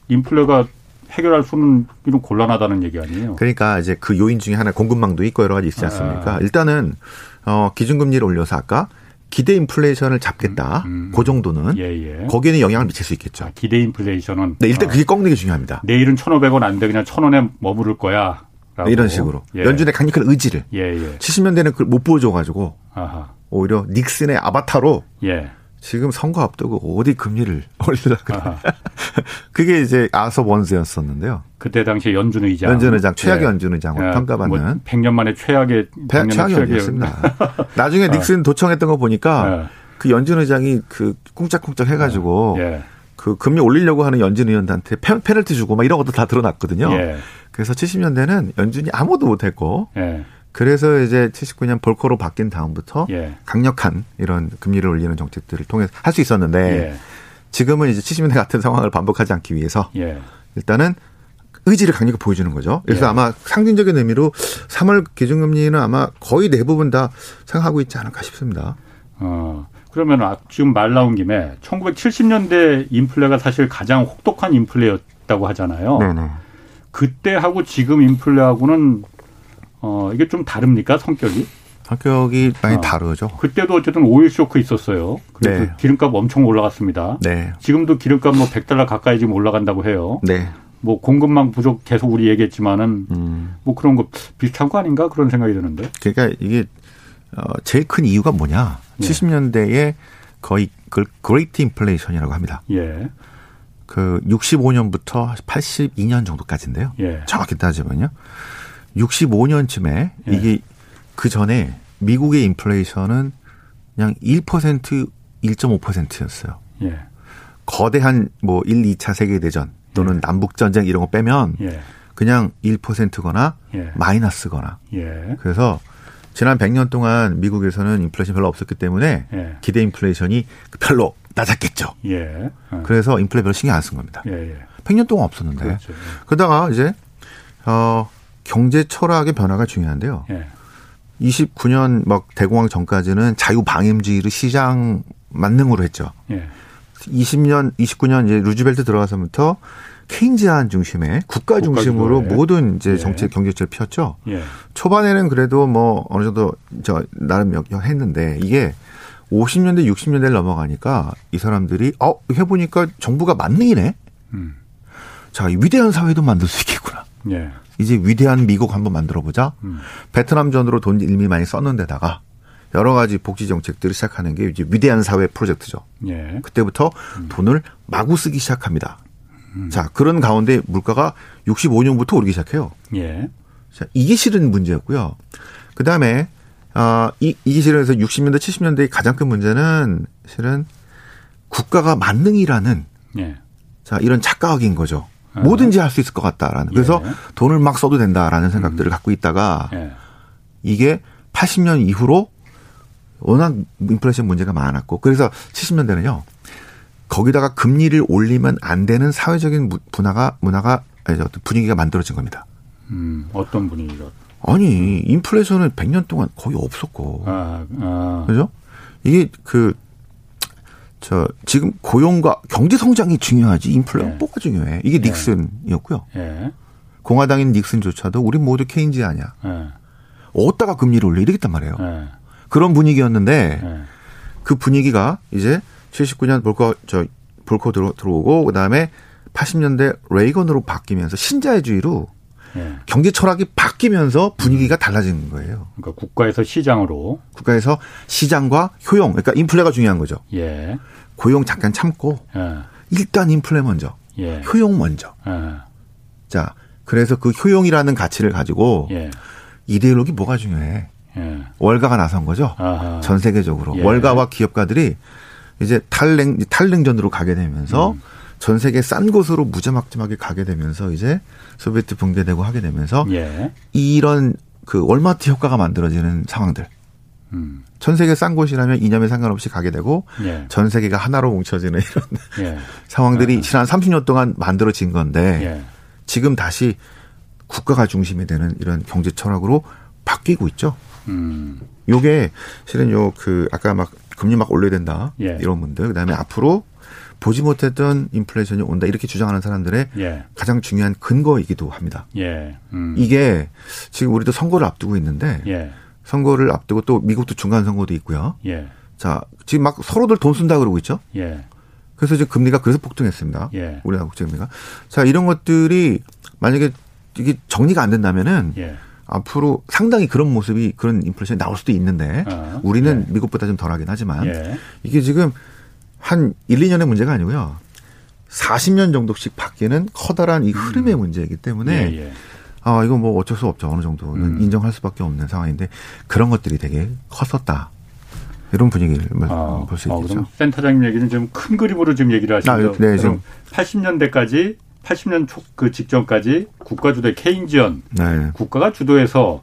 A: 인플레가 해결할 수는 좀 곤란하다는 얘기 아니에요?
C: 그러니까 이제 그 요인 중에 하나 공급망도 있고 여러 가지 있지 않습니까?
A: 아.
C: 일단은 어 기준금리를 올려서 아까 기대 인플레이션을 잡겠다.
A: 음, 음.
C: 그 정도는
A: 예, 예.
C: 거기에는 영향을 미칠 수 있겠죠.
A: 자, 기대 인플레이션은
C: 네, 일단
A: 어,
C: 그게 꺾는 게 중요합니다.
A: 내일은 1,500원 안 돼 그냥 1,000원에 머무를 거야. 라고.
C: 네, 이런 식으로
A: 예.
C: 연준의 강력한 의지를
A: 예, 예.
C: 70년대는 그걸 못 보여줘가지고
A: 아하.
C: 오히려 닉슨의 아바타로
A: 예.
C: 지금 선거 앞두고 어디 금리를 올리라 그래. 그게 이제 아서 원스였었는데요.
A: 그때 당시 연준 의장.
C: 연준 의장 최악의
A: 예.
C: 연준 의장으로
A: 예,
C: 평가받는
A: 뭐 100년 만에 최악의
C: 배-
A: 100년
C: 최악의 연준이었습니다. 나중에 닉슨 도청했던 거 보니까
A: 예.
C: 그 연준 의장이 그 꿍짝꿍짝 해가지고
A: 예.
C: 그 금리 올리려고 하는 연준 의원한테 페, 페널티 주고 막 이런 것도 다 드러났거든요.
A: 예.
C: 그래서 70년대는 연준이 아무도 못했고
A: 예.
C: 그래서 이제 79년 볼커로 바뀐 다음부터
A: 예.
C: 강력한 이런 금리를 올리는 정책들을 통해 할수 있었는데
A: 예.
C: 지금은 이제 70년대 같은 상황을 반복하지 않기 위해서
A: 예.
C: 일단은 의지를 강력히 보여주는 거죠. 그래서
A: 예.
C: 아마 상징적인 의미로 3월 기준금리는 아마 거의 대부분 다 생각하고 있지 않을까 싶습니다.
A: 어. 그러면 아- 지금 말 나온 김에 1970년대 인플레가 사실 가장 혹독한 인플레였다고 하잖아요.
C: 네네.
A: 그때하고 지금 인플레하고는 어 이게 좀 다릅니까 성격이?
C: 성격이 많이
A: 어.
C: 다르죠.
A: 그때도 어쨌든 오일 쇼크 있었어요. 그래서
C: 네.
A: 기름값 엄청 올라갔습니다.
C: 네.
A: 지금도 기름값 뭐 100달러 가까이 지금 올라간다고 해요.
C: 네.
A: 뭐 공급망 부족 계속 우리 얘기했지만은 음. 뭐 그런 거 비슷한 거 아닌가 그런 생각이 드는데.
C: 그러니까 이게 어 제일 큰 이유가 뭐냐? 예. 70년대에 거의 Great Inflation이라고 합니다. 예. 그 65년부터 82년 정도까지인데요. 예. 정확히 따지면요. 65년쯤에 예. 이게 그 전에 미국의 인플레이션은 그냥 1% 1.5%였어요. 예. 거대한 뭐 1, 2차 세계 대전 또는 예. 남북 전쟁 이런 거 빼면 예. 그냥 1%거나 예. 마이너스거나. 예. 그래서 지난 100년 동안 미국에서는 인플레이션 별로 없었기 때문에 예. 기대 인플레이션이 별로 낮았겠죠. 예. 어. 그래서 인플레 별로 신경 안 쓴 겁니다. 예, 예. 100년 동안 없었는데. 그렇죠. 그러다가 이제 어 경제 철학의 변화가 중요한데요. 예. 29년 막 대공황 전까지는 자유 방임주의를 시장 만능으로 했죠. 예. 20년 29년 이제 루즈벨트 들어가서부터 케인지안 중심의 국가 중심으로 국가 모든 이제 예. 정책 경제철을 폈죠. 예. 초반에는 그래도 뭐 어느 정도 저 나름 했는데 이게 50년대 60년대를 넘어가니까 이 사람들이 어 해보니까 정부가 만능이네. 음. 자 위대한 사회도 만들 수 있겠구나. 예. 이제 위대한 미국 한번 만들어 보자. 음. 베트남전으로 돈 이미 많이 썼는데다가 여러 가지 복지 정책들을 시작하는 게 이제 위대한 사회 프로젝트죠. 예. 그때부터 음. 돈을 마구 쓰기 시작합니다. 음. 자 그런 가운데 물가가 65년부터 오르기 시작해요. 예. 자 이게 실은 문제였고요. 그 다음에 아, 이, 이게 실은 서 60년대, 70년대의 가장 큰 문제는 실은 국가가 만능이라는 예. 자, 이런 착각인 거죠. 아. 뭐든지 할 수 있을 것 같다라는. 그래서 예. 돈을 막 써도 된다라는 생각들을 음. 갖고 있다가 예. 이게 80년 이후로 워낙 인플레이션 문제가 많았고 그래서 70년대는요. 거기다가 금리를 올리면 안 되는 사회적인 문화가 문화가 아니, 분위기가 만들어진 겁니다.
A: 음, 어떤 분위기가?
C: 아니 인플레이션은 100년 동안 거의 없었고 아, 아. 그죠? 이게 그 저 지금 고용과 경제 성장이 중요하지 인플레는 예. 뭐가 중요해? 이게 예. 닉슨이었고요. 예. 공화당인 닉슨조차도 우리 모두 케인지 아니야. 예. 어디다가 금리를 올려 이러겠단 말이에요. 예. 그런 분위기였는데 예. 그 분위기가 이제 79년 볼거 저 볼코 들어, 들어오고 그다음에 80년대 레이건으로 바뀌면서 신자유주의로 예. 경제 철학이 바뀌면서 분위기가 달라지는 거예요.
A: 그러니까 국가에서 시장으로
C: 국가에서 시장과 효용, 그러니까 인플레가 중요한 거죠. 예. 고용 잠깐 참고 예. 일단 인플레 먼저, 예. 효용 먼저. 예. 자, 그래서 그 효용이라는 가치를 가지고 예. 이데올로기 뭐가 중요해? 예. 월가가 나선 거죠. 아하. 전 세계적으로 월가와 기업가들이 이제 탈냉 탈냉전으로 가게 되면서. 음. 전 세계 싼 곳으로 무지막지하게 가게 되면서 이제 소비에트 붕괴되고 하게 되면서 예. 이런 그 월마트 효과가 만들어지는 상황들. 음. 전 세계 싼 곳이라면 이념에 상관없이 가게 되고 예. 전 세계가 하나로 뭉쳐지는 이런 예. 상황들이 아. 지난 30년 동안 만들어진 건데 예. 지금 다시 국가가 중심이 되는 이런 경제 철학으로 바뀌고 있죠. 음. 요게 실은 요 그 아까 막 금리 막 올려야 된다 예. 이런 분들 그다음에 앞으로 보지 못했던 인플레이션이 온다 이렇게 주장하는 사람들의 예. 가장 중요한 근거이기도 합니다. 예. 음. 이게 지금 우리도 선거를 앞두고 있는데 예. 선거를 앞두고 또 미국도 중간 선거도 있고요. 예. 자 지금 막 서로들 돈 쓴다 그러고 있죠. 예. 그래서 이제 금리가 그래서 폭등했습니다. 예. 우리나라 국제 금리가. 자 이런 것들이 만약에 이게 정리가 안 된다면은 앞으로 상당히 그런 모습이 그런 인플레이션이 나올 수도 있는데 어. 우리는 미국보다 좀 덜하긴 하지만 이게 지금 한 1, 2년의 문제가 아니고요. 40년 정도씩 바뀌는 커다란 이 흐름의 음. 문제이기 때문에 예, 예. 아, 이거 뭐 어쩔 수 없죠. 어느 정도는 음. 인정할 수밖에 없는 상황인데 그런 것들이 되게 컸었다. 이런 분위기를 아, 볼수 아, 있겠죠. 아,
A: 센터장님 얘기는 좀 큰 그림으로 지금 얘기를 하시죠. 아, 네, 좀 80년대까지 80년 초 그 직전까지 국가 주도의 케인지언 네. 국가가 주도해서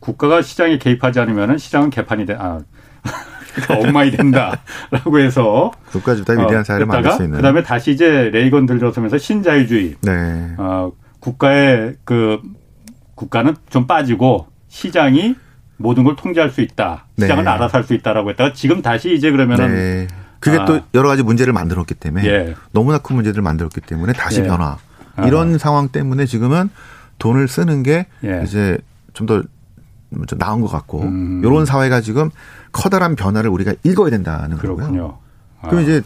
A: 국가가 시장에 개입하지 않으면 시장은 개판이 돼. 아, 엉망이 된다라고 해서
C: 국가주다 위대한 어, 사회를 만들 수 있는.
A: 그다음에 다시 이제 레이건 들어서면서 신자유주의. 네. 어, 국가의 그 국가는 좀 빠지고 시장이 모든 걸 통제할 수 있다. 시장은 네. 알아서 할 수 있다라고 했다가 지금 다시 이제 그러면은 네.
C: 그게 아. 또 여러 가지 문제를 만들었기 때문에 예. 너무나 큰 문제들을 만들었기 때문에 다시 예. 변화. 이런 아. 상황 때문에 지금은 돈을 쓰는 게 예. 이제 좀더 좀 나은 것 같고 음. 이런 사회가 지금 커다란 변화를 우리가 읽어야 된다는
A: 그렇군요. 거고요.
C: 아. 그럼 이제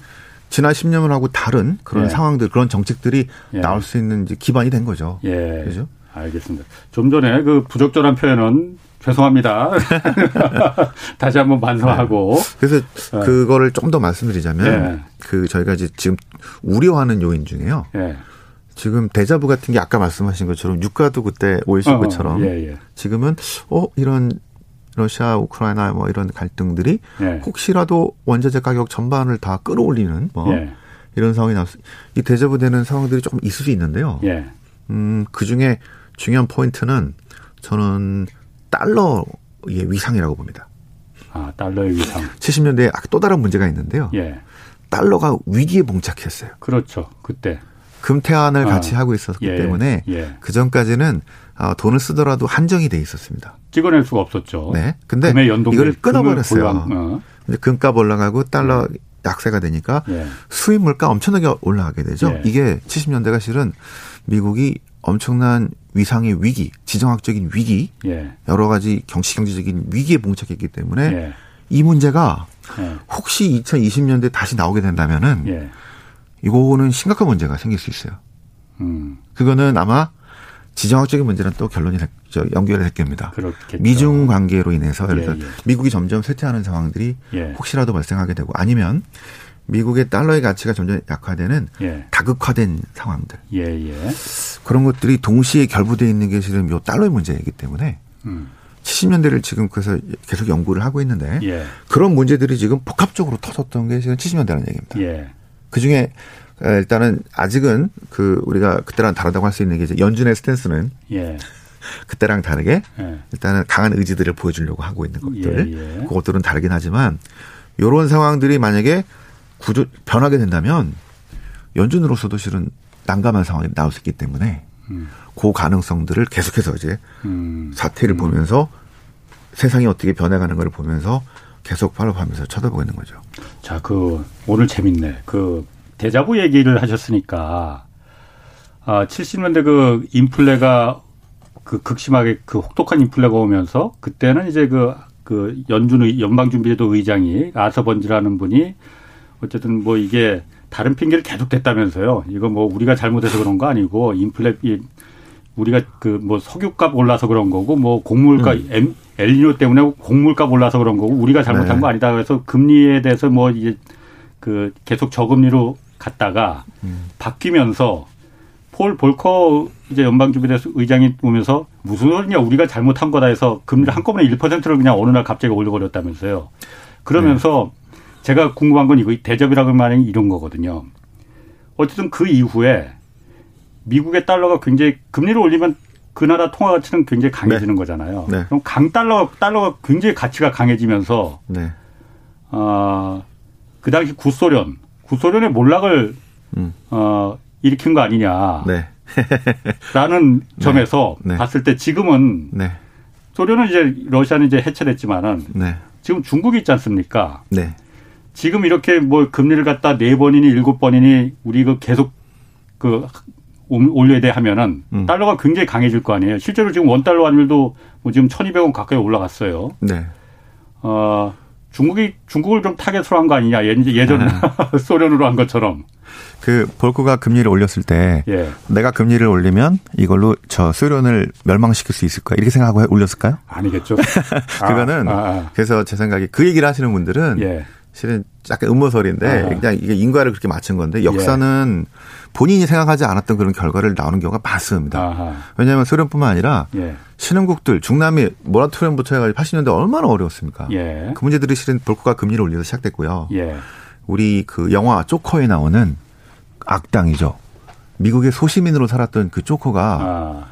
C: 지난 10년하고 다른 그런
A: 예.
C: 상황들, 그런 정책들이
A: 예.
C: 나올 수 있는 기반이 된 거죠.
A: 예.
C: 그죠?
A: 알겠습니다. 좀 전에 그 부적절한 표현은 죄송합니다. 다시 한번 반성하고.
C: 그래서
A: 예.
C: 그거를 좀 더 말씀드리자면
A: 예.
C: 그 저희가 이제 지금 우려하는 요인 중에요.
A: 예.
C: 지금 대자부 같은 게 아까 말씀하신 것처럼 유가도 그때 오이신 것처럼
A: 예, 예.
C: 지금은 어 이런 러시아 우크라이나 뭐 이런 갈등들이
A: 예.
C: 혹시라도 원자재 가격 전반을 다 끌어올리는 뭐
A: 예.
C: 이런 상황이 수, 이 대자부 되는 상황들이 조금 있을 수 있는데요.
A: 예.
C: 음, 그 중에 중요한 포인트는 저는 달러의 위상이라고 봅니다.
A: 아, 달러의 위상.
C: 70년대에 또 다른 문제가 있는데요.
A: 예.
C: 달러가 위기에 봉착했어요.
A: 그렇죠. 그때.
C: 금태환을
A: 아.
C: 같이 하고 있었기
A: 예.
C: 때문에
A: 예.
C: 그 전까지는 아, 돈을 쓰더라도 한정이 돼 있었습니다.
A: 찍어낼 수가 없었죠.
C: 네. 근데 이걸 끊어버렸어요.
A: 어.
C: 금값 올라가고 달러 약세가 되니까
A: 예.
C: 수입 물가 엄청나게 올라가게 되죠.
A: 예.
C: 이게 70년대가 실은 미국이 엄청난 위상의 위기, 지정학적인 위기,
A: 예.
C: 여러 가지 경시 경제적인 위기에 봉착했기 때문에
A: 예.
C: 이 문제가
A: 예.
C: 혹시 2020년대 다시 나오게 된다면은
A: 예.
C: 이거는 심각한 문제가 생길 수 있어요.
A: 음.
C: 그거는 아마 지정학적인 문제는 또 결론이 연결이 될 겁니다.
A: 그렇겠죠.
C: 미중 관계로 인해서 예를
A: 예,
C: 들어
A: 예.
C: 미국이 점점 쇠퇴하는 상황들이
A: 예.
C: 혹시라도 발생하게 되고 아니면 미국의 달러의 가치가 점점 약화되는
A: 예.
C: 다극화된 상황들
A: 예, 예.
C: 그런 것들이 동시에 결부되어 있는 게 실은 요 달러의 문제이기 때문에
A: 음.
C: 70년대를 지금 그래서 계속 연구를 하고 있는데
A: 예.
C: 그런 문제들이 지금 복합적으로 터졌던 게 실은 70년대라는 얘기입니다.
A: 예.
C: 그 중에 일단은 아직은 그 우리가 그때랑 다르다고 할 수 있는 게 이제 연준의 스탠스는
A: 예.
C: 그때랑 다르게
A: 예.
C: 일단은 강한 의지들을 보여주려고 하고 있는 것들
A: 예, 예.
C: 그것들은 다르긴 하지만 이런 상황들이 만약에 구조 변하게 된다면 연준으로서도 실은 난감한 상황이 나올 수 있기 때문에
A: 음.
C: 그 가능성들을 계속해서 이제
A: 음.
C: 사태를 보면서 세상이 어떻게 변해가는 걸 보면서 계속 팔로우하면서 쳐다보고 있는 거죠.
A: 자, 그 오늘 재밌네. 그 대자부 얘기를 하셨으니까 아, 70년대 그 인플레가 그 극심하게 그 혹독한 인플레가 오면서 그때는 이제 그, 그 연준 연방준비제도 의장이 아서 번지라는 분이 어쨌든 뭐 이게 다른 핑계를 계속 댔다면서요. 이거 뭐 우리가 잘못해서 그런 거 아니고 인플레 이 우리가 그 뭐 석유값 올라서 그런 거고 뭐 곡물값 엠- 엘니뇨 때문에 곡물값 올라서 그런 거고 우리가 잘못한
C: 네.
A: 거 아니다. 그래서 금리에 대해서 뭐 이제 그 계속 저금리로 갔다가 바뀌면서 폴 볼커 이제 연방준비대수 의장이 오면서 무슨 소리냐 우리가 잘못한 거다 해서 금리를 한꺼번에 1%를 그냥 어느 날 갑자기 올려버렸다면서요. 그러면서 제가 궁금한 건 이거 대접이라고 말하는 게 이런 거거든요. 어쨌든 그 이후에 미국의 달러가 굉장히 금리를 올리면 그 나라 통화 가치는 굉장히 강해지는 거잖아요.
C: 네.
A: 그럼 강 달러 달러가 굉장히 가치가 강해지면서
C: 네.
A: 어, 그 당시 구소련 구소련의 몰락을
C: 음.
A: 어, 일으킨 거 아니냐 라는
C: 네.
A: 점에서
C: 네.
A: 봤을 때 지금은
C: 네.
A: 소련은 이제 러시아는 이제 해체됐지만은
C: 네.
A: 지금 중국이 있지 않습니까?
C: 네.
A: 지금 이렇게 뭐 금리를 갖다 네 번이니 일곱 번이니 우리 그 계속 그 올- 올려야 돼 하면은
C: 음.
A: 달러가 굉장히 강해질 거 아니에요. 실제로 지금 원 달러 환율도 뭐 지금 1,200원 가까이 올라갔어요.
C: 네.
A: 어, 중국이 중국을 좀 타겟으로 한 거 아니냐. 예- 예전 소련으로 한 것처럼.
C: 그 볼코가 금리를 올렸을 때
A: 예.
C: 내가 금리를 올리면 이걸로 저 소련을 멸망시킬 수 있을까 이렇게 생각하고 올렸을까요?
A: 아니겠죠.
C: 그거는
A: 아, 아,
C: 그래서 제 생각에 그 얘기를 하시는 분들은
A: 아. 예.
C: 실은 약간 음모설인데
A: 아하.
C: 그냥 이게 인과를 그렇게 맞춘 건데 역사는 본인이 생각하지 않았던 그런 결과를 나오는 경우가 많습니다.
A: 아하.
C: 왜냐하면 소련뿐만 아니라
A: 예.
C: 신흥국들 중남미 모라토리엄부터 해가지고 80년대 얼마나 어려웠습니까?
A: 예.
C: 그 문제들이 실은 볼코가 금리를 올려서 시작됐고요.
A: 예.
C: 우리 그 영화 쪼커에 나오는 악당이죠. 미국의 소시민으로 살았던 그 쪼커가
A: 아.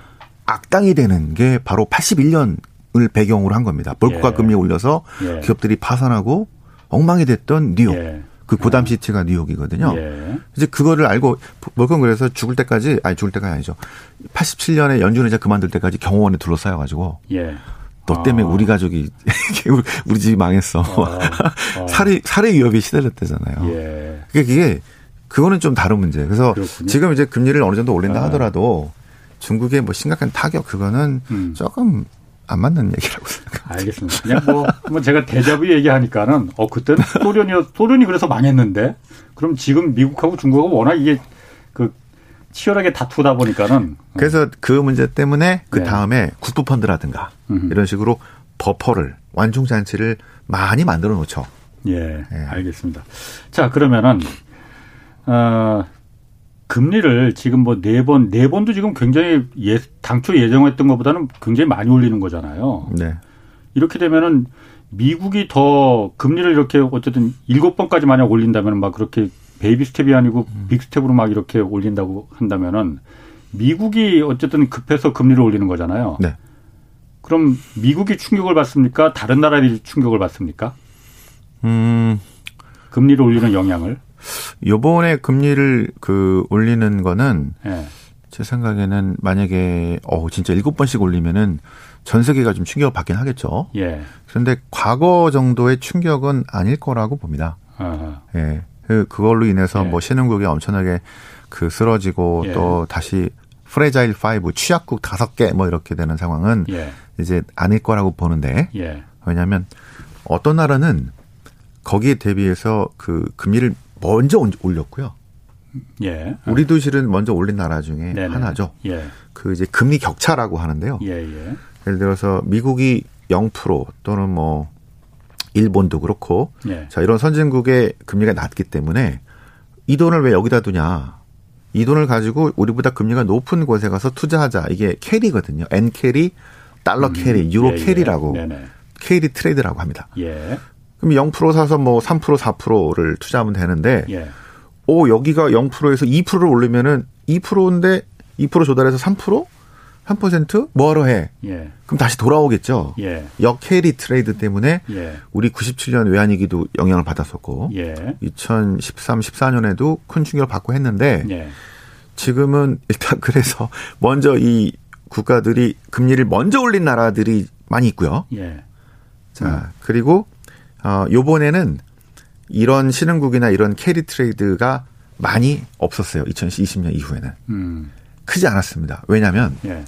C: 악당이 되는 게 바로 81년을 배경으로 한 겁니다. 볼코가
A: 예.
C: 금리 올려서
A: 예.
C: 기업들이 파산하고 엉망이 됐던 뉴욕.
A: 예.
C: 그 고담 시티가 뉴욕이거든요.
A: 예.
C: 이제 그거를 알고 볼건 그래서 죽을 때까지 아니 죽을 때가 아니죠. 87년에 연준을 이제 그만둘 때까지 경호원에 둘러싸여 가지고
A: 예.
C: 너 때문에
A: 아.
C: 우리 가족이 우리 집이 망했어.
A: 어.
C: 살해 살해 위협이 시달렸대잖아요.
A: 예.
C: 그게 그게 그거는 좀 다른 문제. 그래서
A: 그렇군요.
C: 지금 이제 금리를 어느 정도 올린다
A: 아.
C: 하더라도 중국의 뭐 심각한 타격 그거는
A: 음.
C: 조금 안 맞는 얘기라고 생각합니다.
A: 알겠습니다. 그냥 뭐, 뭐 제가 대자부 얘기하니까는 어 그때는 소련이 소련이 그래서 망했는데 그럼 지금 미국하고 중국하고 워낙 이게 그 치열하게 다투다 보니까는
C: 그래서 그 문제 때문에 그 네. 다음에 국부 펀드라든가 이런 식으로 버퍼를 완충 잔치를 많이 만들어 놓죠.
A: 예, 예. 알겠습니다. 자 그러면은 어, 금리를 지금 뭐 네 번, 네 번도 지금 굉장히 예, 당초 예정했던 것보다는 굉장히 많이 올리는 거잖아요. 네. 이렇게 되면은 미국이 더 금리를 이렇게 어쨌든 일곱 번까지 만약 올린다면 막 그렇게 baby step이 아니고 음. big step으로 막 이렇게 올린다고 한다면은 미국이 어쨌든 급해서 금리를 올리는 거잖아요. 네. 그럼 미국이 충격을 받습니까? 다른 나라들이 충격을 받습니까? 음. 금리를 올리는 영향을?
C: 요번에 금리를 그 올리는 거는 네. 제 생각에는 만약에 어 진짜 일곱 번씩 올리면은 전 세계가 좀 충격을 받긴 하겠죠. 예. 그런데 과거 정도의 충격은 아닐 거라고 봅니다. 아하. 예. 그 그걸로 인해서 예. 뭐 신흥국이 엄청나게 그 쓰러지고 예. 또 다시 Fragile 5 취약국 다섯 개 뭐 이렇게 되는 상황은 예. 이제 아닐 거라고 보는데 예. 왜냐하면 어떤 나라는 거기에 대비해서 그 금리를 먼저 올렸고요. 예. 우리도 실은 먼저 올린 나라 중에 네네. 하나죠. 예. 그 이제 금리 격차라고 하는데요. 예, 예. 예를 들어서 미국이 0% 또는 뭐 일본도 그렇고 예. 자 이런 선진국의 금리가 낮기 때문에 이 돈을 왜 여기다 두냐? 이 돈을 가지고 우리보다 금리가 높은 곳에 가서 투자하자. 이게 캐리거든요. N 캐리, 달러 음. carry, 유로 예, 예. carry라고 carry trade라고 합니다. 예. 그럼 0% 사서 뭐 3% 4%를 투자하면 되는데 예. 오 여기가 0%에서 2%를 올리면은 2%인데 2% 조달해서 3%? 3% 뭐하러 해? 예. 그럼 다시 돌아오겠죠. 예. 역carry trade 때문에 예. 우리 97년 외환위기도 영향을 받았었고 예. 2013, 14년에도 큰 충격을 받고 했는데 예. 지금은 일단 그래서 먼저 이 국가들이 금리를 먼저 올린 나라들이 많이 있고요. 예. 자 음. 그리고 어, 요번에는 이런 신흥국이나 이런 carry trade가 많이 없었어요. 2020년 이후에는. 음. 크지 않았습니다. 왜냐하면
A: 예.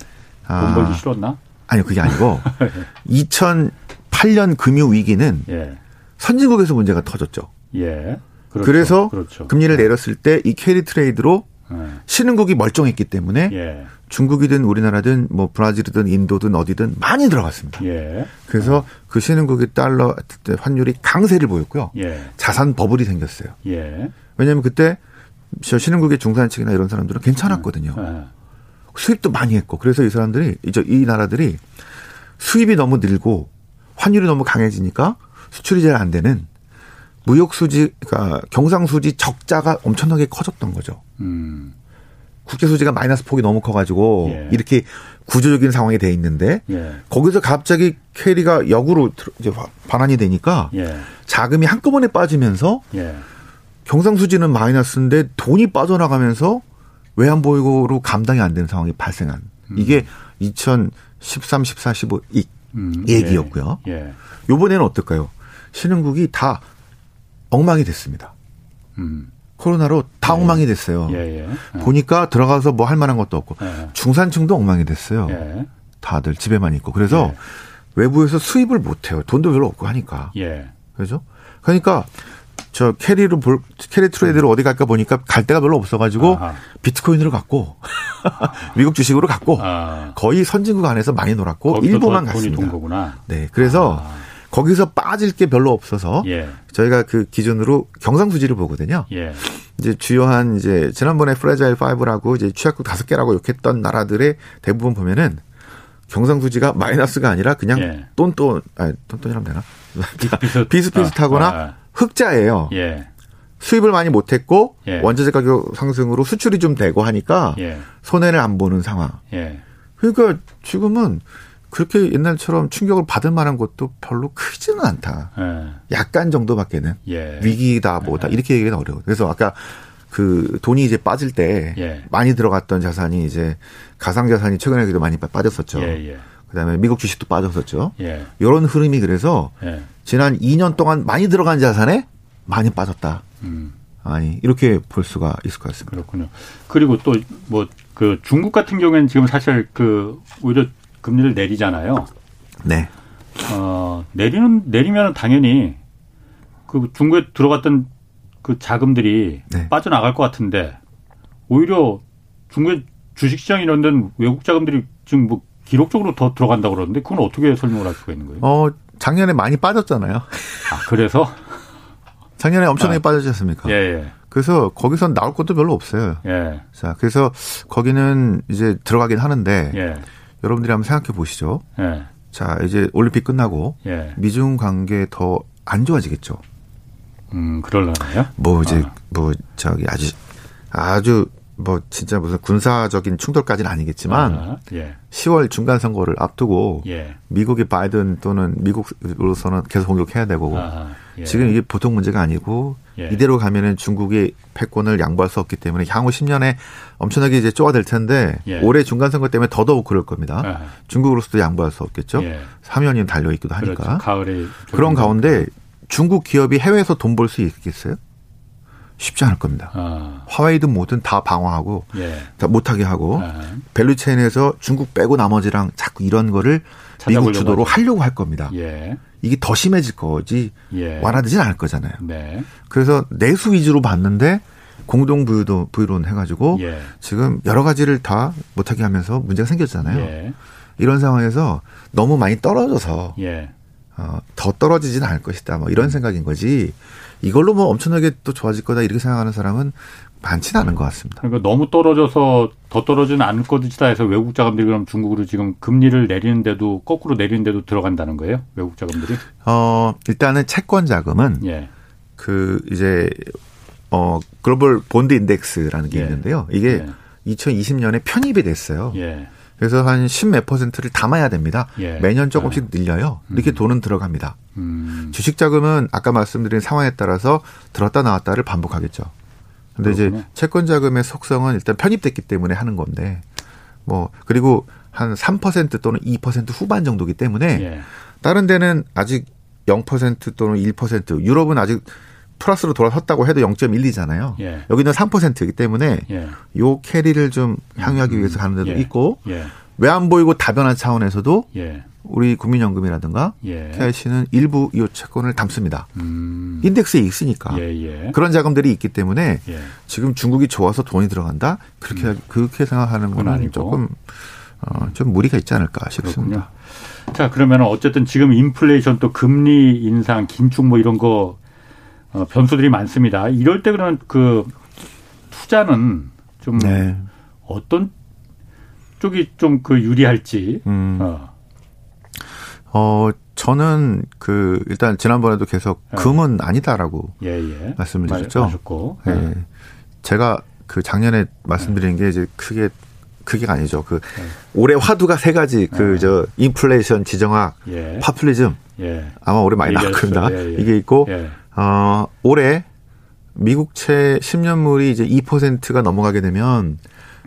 A: 돈 벌기 아, 싫었나?
C: 아니요, 그게 아니고 2008년 금융 위기는 예. 선진국에서 문제가 터졌죠. 예. 그렇죠. 그래서 그렇죠. 금리를 예. 내렸을 때 이 carry trade로 예. 신흥국이 멀쩡했기 때문에 예. 중국이든 우리나라든 뭐 브라질이든 인도든 어디든 많이 들어갔습니다. 예. 그래서 어. 그 신흥국의 달러 환율이 강세를 보였고요. 예. 자산 버블이 생겼어요. 예. 왜냐하면 그때 저 신흥국의 중산층이나 이런 사람들은 괜찮았거든요. 예. 수입도 많이 했고 그래서 이 사람들이 이제 이 나라들이 수입이 너무 늘고 환율이 너무 강해지니까 수출이 잘 안 되는 무역 수지 그러니까 경상 수지 적자가 엄청나게 커졌던 거죠. 음. 국제 수지가 마이너스 폭이 너무 커가지고 예. 이렇게 구조적인 상황이 돼 있는데 예. 거기서 갑자기 캐리가 역으로 이제 반환이 되니까 예. 자금이 한꺼번에 빠지면서 예. 경상수지는 마이너스인데 돈이 빠져나가면서 외환보유고로 감당이 안 되는 상황이 발생한 음. 이게 2013, 14, 15 이, 음. 얘기였고요. 예. 요번에는 어떨까요? 신흥국이 다 엉망이 됐습니다. 음. 코로나로 다 예. 엉망이 됐어요. 예, 예. 예. 보니까 들어가서 뭐 할 만한 것도 없고 예. 중산층도 엉망이 됐어요. 예. 다들 집에만 있고 그래서 외부에서 수입을 못 해요. 돈도 별로 없고 하니까. 그죠? 그러니까 저 carry로 볼 carry trade로 어디 갈까 보니까 갈 데가 별로 없어가지고 아하. 비트코인으로 갔고 미국 주식으로 갔고 아. 거의 선진국 안에서 많이 놀았고 일부만 갔습니다. 네, 그래서 아. 거기서 빠질 게 별로 없어서 예. 저희가 그 기준으로 경상수지를 보거든요. 예. 이제 주요한 이제 지난번에 Fragile 5라고 이제 취약국 다섯 개라고 욕했던 나라들의 대부분 보면은 경상수지가 마이너스가 아니라 그냥 예. 똔똔 아니 똔똔이라면 되나 비슷비슷. 비슷비슷하거나 아, 흑자예요. 예. 수입을 많이 못했고 예. 원자재 가격 상승으로 수출이 좀 되고 하니까 예. 손해를 안 보는 상황. 예. 그러니까 지금은 그렇게 옛날처럼 충격을 받을 만한 것도 별로 크지는 않다. 예. 약간 정도밖에는 예. 위기다 뭐다 이렇게 얘기는 어려워. 그래서 아까 그 돈이 이제 빠질 때 많이 들어갔던 자산이 이제 가상 자산이 최근에 그래도 많이 빠졌었죠. 그다음에 미국 주식도 빠졌었죠. 예. 이런 흐름이 그래서 예. 지난 2년 동안 많이 들어간 자산에 많이 빠졌다. 음. 아니 이렇게 볼 수가 있을 것 같습니다.
A: 그렇군요. 그리고 또 뭐 그 중국 같은 경우에는 지금 사실 그 오히려 금리를 내리잖아요. 네. 어, 내리는 내리면 당연히 그 중국에 들어갔던 그 자금들이
C: 네.
A: 빠져나갈 것 같은데 오히려 중국의 주식시장 이런 데는 외국 자금들이 지금 뭐 기록적으로 더 들어간다고 그러는데 그건 어떻게 설명을 할 수가 있는 거예요?
C: 어, 작년에 많이 빠졌잖아요.
A: 아, 그래서?
C: 작년에 엄청나게
A: 아.
C: 빠졌지 않습니까?
A: 예, 예,
C: 그래서 거기선 나올 것도 별로 없어요.
A: 예,
C: 자, 그래서 거기는 이제 들어가긴 하는데
A: 예,
C: 여러분들이 한번 생각해 보시죠.
A: 예,
C: 자, 이제 올림픽 끝나고
A: 예.
C: 미중 관계 더 안 좋아지겠죠.
A: 음, 그럴라나요?
C: 뭐 이제
A: 아.
C: 뭐 저기 아주 아주 뭐 진짜 무슨 군사적인 충돌까지는 아니겠지만
A: 아, 예,
C: 10월 중간 선거를 앞두고
A: 예.
C: 미국이 바이든 또는 미국으로서는 계속 공격해야 되고
A: 아, 예.
C: 지금 이게 보통 문제가 아니고
A: 예.
C: 이대로 가면은 중국이 패권을 양보할 수 없기 때문에 향후 10년에 엄청나게 이제 쪼아들 텐데
A: 예.
C: 올해 중간 선거 때문에 더더욱 그럴 겁니다.
A: 아,
C: 중국으로서도 양보할 수 없겠죠.
A: 예.
C: 3년이 달려 있기도
A: 그렇죠.
C: 하니까.
A: 가을에
C: 그런 가운데 중국 기업이 해외에서 돈 벌 수 있겠어요? 쉽지 않을 겁니다.
A: 아,
C: 화웨이든 뭐든 다 방어하고
A: 예.
C: 다 못하게 하고
A: 아,
C: value chain에서 중국 빼고 나머지랑 자꾸 이런 거를 미국 주도로
A: 하죠.
C: 하려고 할 겁니다.
A: 예,
C: 이게 더 심해질 거지
A: 예.
C: 완화되진 않을 거잖아요.
A: 네,
C: 그래서 내수 위주로 봤는데 공동 부유도 부유론 해가지고
A: 예.
C: 지금 여러 가지를 다 못하게 하면서 문제가 생겼잖아요.
A: 예,
C: 이런 상황에서 너무 많이 떨어져서
A: 예.
C: 어, 더 떨어지진 않을 것이다. 뭐 이런 생각인 거지. 이걸로 뭐 엄청나게 또 좋아질 거다 이렇게 생각하는 사람은 많지는 않은 것 같습니다.
A: 그러니까 너무 떨어져서 더 떨어지는 않을 것이다 해서 외국 자금들이 그럼 중국으로 지금 금리를 내리는데도 거꾸로 내리는데도 들어간다는 거예요? 외국 자금들이?
C: 어, 일단은 채권 자금은
A: 예.
C: 그 이제 어 global bond index라는 게
A: 예.
C: 있는데요. 이게
A: 예.
C: 2020년에 편입이 됐어요.
A: 예.
C: 그래서 한 10몇 퍼센트를 담아야 됩니다.
A: 예.
C: 매년 조금씩 늘려요. 이렇게 돈은 들어갑니다.
A: 음.
C: 주식 자금은 아까 말씀드린 상황에 따라서 들었다 나왔다를 반복하겠죠. 근데
A: 그렇군요.
C: 이제 채권 자금의 속성은 일단 편입됐기 때문에 하는 건데 뭐 그리고 한 3% 또는 2% 후반 정도기 때문에
A: 예.
C: 다른 데는 아직 0% 또는 1% 유럽은 아직 플러스로 돌아섰다고 해도 0.12잖아요.
A: 예.
C: 여기는 3%이기 때문에
A: 예.
C: 요 캐리를 좀 향유하기 위해서 가는 데도
A: 예.
C: 있고
A: 예.
C: 왜안 보이고 다변화 차원에서도
A: 예.
C: 우리 국민연금이라든가
A: 예.
C: KIC는 일부 이 채권을 담습니다.
A: 음.
C: 인덱스에 있으니까
A: 예, 예.
C: 그런 자금들이 있기 때문에
A: 예.
C: 지금 중국이 좋아서 돈이 들어간다 그렇게 그렇게 생각하는
A: 건 아니고.
C: 조금 어, 좀 무리가 있지 않을까 싶습니다.
A: 자, 그러면 어쨌든 지금 인플레이션 또 금리 인상, 긴축 뭐 이런 거 어, 변수들이 많습니다. 이럴 때 그러면 그 투자는 좀
C: 네.
A: 어떤 쪽이 좀 그 유리할지.
C: 음.
A: 어.
C: 어, 저는 그 일단 지난번에도 계속
A: 네.
C: 금은 아니다라고
A: 예, 예.
C: 말씀을 드렸죠.
A: 하셨고.
C: 예. 제가 그 작년에 말씀드린 게 이제 크게 크게가 아니죠. 그
A: 네.
C: 올해 화두가 세 가지 그
A: 네.
C: 저 인플레이션 지정학
A: 예.
C: 파퓰리즘
A: 예.
C: 아마 올해 많이 나올. 겁니다.
A: 예, 예.
C: 이게 있고
A: 예.
C: 어 올해 미국채 10년물이 이제 2%가 넘어가게 되면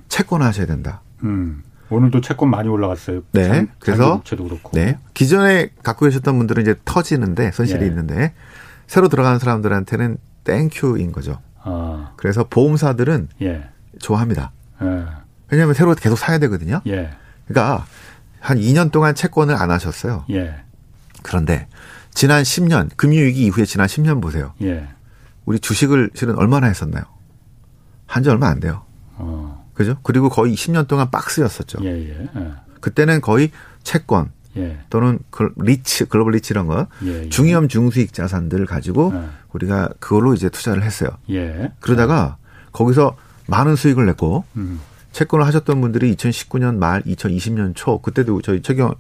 C: 채권 하셔야 된다.
A: 음. 오늘도 채권 많이 올라갔어요.
C: 네.
A: 장-
C: 그래서
A: 장기국채도 그렇고.
C: 네. 기존에 갖고 계셨던 분들은 이제 터지는데 손실이
A: 예.
C: 있는데 새로 들어가는 사람들한테는 thank you인 거죠.
A: 아,
C: 그래서 보험사들은
A: 예.
C: 좋아합니다.
A: 예.
C: 왜냐하면 새로 계속 사야 되거든요.
A: 예.
C: 그러니까 한 2년 동안 채권을 안 하셨어요.
A: 예.
C: 그런데 지난 10년 금융위기 이후에 지난 10년 보세요.
A: 예.
C: 우리 주식을 실은 얼마나 했었나요? 한 지 얼마 안 돼요.
A: 어.
C: 그죠? 그리고 거의 10년 동안 박스였었죠.
A: 예, 예. 예.
C: 그때는 거의 채권
A: 예.
C: 또는 글- 리츠, 글로벌 리츠 이런 거
A: 예, 예.
C: 중위험 중수익 자산들을 가지고
A: 예.
C: 우리가 그걸로 이제 투자를 했어요.
A: 예.
C: 그러다가 거기서 많은 수익을 냈고
A: 음.
C: 채권을 하셨던 분들이 2019년 말 2020년 초 그때도 저희 최경 이,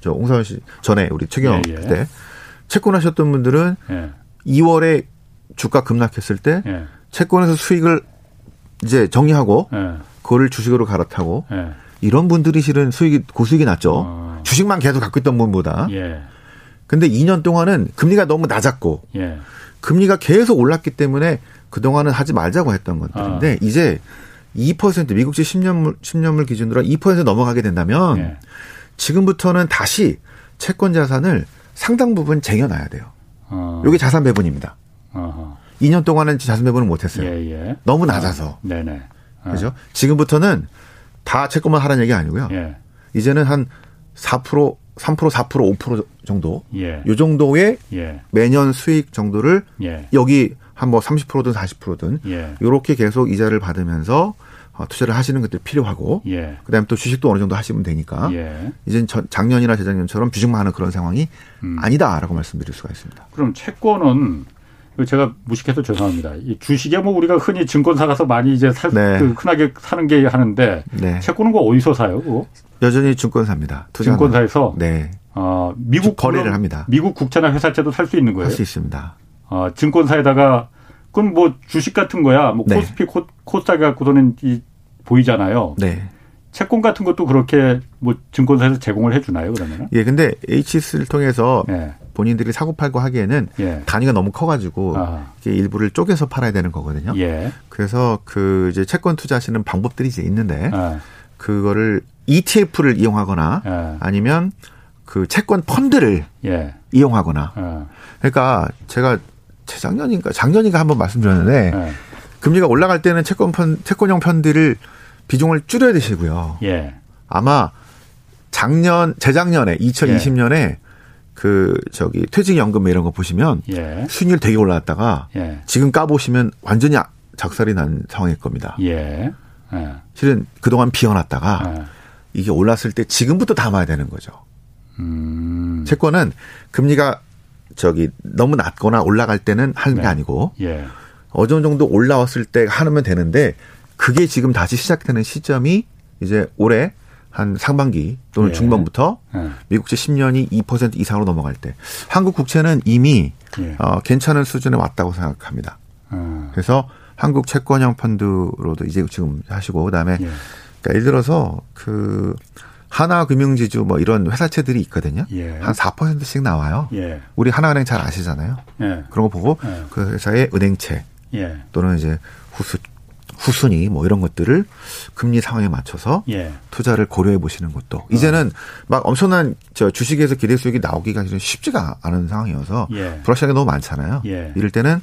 C: 저 옹사원 씨 전에 우리 최경
A: 예, 예.
C: 때 채권 하셨던 분들은
A: 예.
C: 2월에 주가 급락했을 때
A: 예.
C: 채권에서 수익을 이제 정리하고
A: 예.
C: 그거를 주식으로 갈아타고
A: 예.
C: 이런 분들이 실은 수익이 고수익이 났죠.
A: 어.
C: 주식만 계속 갖고 있던 분보다.
A: 예.
C: 근데 2년 동안은 금리가 너무 낮았고
A: 예.
C: 금리가 계속 올랐기 때문에 그동안은 하지 말자고 했던 것들인데
A: 아.
C: 이제 2% 미국제 10년물 10년물 기준으로 2% 넘어가게 된다면
A: 예.
C: 지금부터는 다시 채권 자산을 상당 부분 쟁여놔야 돼요.
A: 어.
C: 이게 자산 배분입니다.
A: 어허.
C: 2년 동안은 자산 배분을 못했어요.
A: 예, 예.
C: 너무 낮아서
A: 네네. 어.
C: 그죠? 지금부터는 다 채권만 하라는 얘기 아니고요.
A: 예.
C: 이제는 한 4%, 3% 4% 5% 정도
A: 예.
C: 요 정도의
A: 예.
C: 매년 수익 정도를
A: 예.
C: 여기 한 뭐 30%든 40%든
A: 예.
C: 요렇게 계속 이자를 받으면서 어, 투자를 하시는 것들이 필요하고
A: 예.
C: 그다음에 또 주식도 어느 정도 하시면 되니까
A: 예.
C: 이젠 전- 작년이나 재작년처럼 주식만 하는 그런 상황이
A: 음.
C: 아니다라고 말씀드릴 수가 있습니다.
A: 그럼 채권은 제가 무식해서 죄송합니다. 이 주식에 뭐 우리가 흔히 증권사 가서 많이 이제 살,
C: 네.
A: 그 흔하게 사는 게 하는데
C: 네.
A: 채권은 거 어디서 사요? 그거?
C: 여전히 증권사입니다.
A: 증권사에서
C: 네.
A: 어, 미국
C: 거래를 합니다.
A: 미국 국채나 회사채도 살 수 있는 거예요.
C: 할 수 있습니다.
A: 어, 증권사에다가 그건 뭐 주식 같은 거야. 뭐
C: 네.
A: 코스피 코, 코스닥 갖고서는 이 보이잖아요.
C: 네.
A: 채권 같은 것도 그렇게 뭐 증권사에서 제공을 해 주나요, 그러면은?
C: 예, 근데 HS를 통해서
A: 예.
C: 본인들이 사고 팔고 하기에는
A: 예.
C: 단위가 너무 커가지고
A: 아.
C: 이게 일부를 쪼개서 팔아야 되는 거거든요.
A: 예.
C: 그래서 그 이제 채권 투자하시는 방법들이 이제 있는데
A: 아.
C: 그거를 ETF를 이용하거나
A: 예.
C: 아니면 그 채권 펀드를
A: 예.
C: 이용하거나
A: 아.
C: 그러니까 제가 재작년인가 작년인가 한번 말씀드렸는데
A: 예.
C: 금리가 올라갈 때는 채권 펀 채권형 펀드를 비중을 줄여야 되시고요.
A: 예.
C: 아마 작년 재작년에 2020년에 그 저기 퇴직연금 이런 거 보시면
A: 예.
C: 수익률 되게 올라왔다가
A: 예.
C: 지금 까 보시면 완전히 작살이 난 상황일 겁니다.
A: 예. 예.
C: 실은 그동안 비워놨다가
A: 예.
C: 이게 올랐을 때 지금부터 담아야 되는 거죠.
A: 음.
C: 채권은 금리가 저기 너무 낮거나 올라갈 때는 하는 게
A: 네.
C: 아니고
A: 예.
C: 어느 정도 올라왔을 때 하면 되는데 그게 지금 다시 시작되는 시점이 이제 올해 한 상반기 또는
A: 예.
C: 중반부터
A: 예.
C: 미국채 10년이 2% 이상으로 넘어갈 때 한국 국채는 이미
A: 예.
C: 어, 괜찮은 수준에 왔다고 생각합니다.
A: 어.
C: 그래서 한국 채권형 펀드로도 이제 지금 하시고 그다음에
A: 예.
C: 그러니까 예를 들어서 그 하나금융지주 뭐 이런 회사채들이 있거든요.
A: 예.
C: 한 4%씩 나와요.
A: 예.
C: 우리 하나은행 잘 아시잖아요.
A: 예.
C: 그런 거 보고
A: 예.
C: 그 회사의 은행채
A: 예.
C: 또는 이제 후수 후순위 뭐 이런 것들을 금리 상황에 맞춰서
A: 예.
C: 투자를 고려해 보시는 것도 이제는 막 엄청난 저 주식에서 기대 수익이 나오기가 쉽지가 않은 상황이어서
A: 예.
C: 불확실하게 너무 많잖아요.
A: 예.
C: 이럴 때는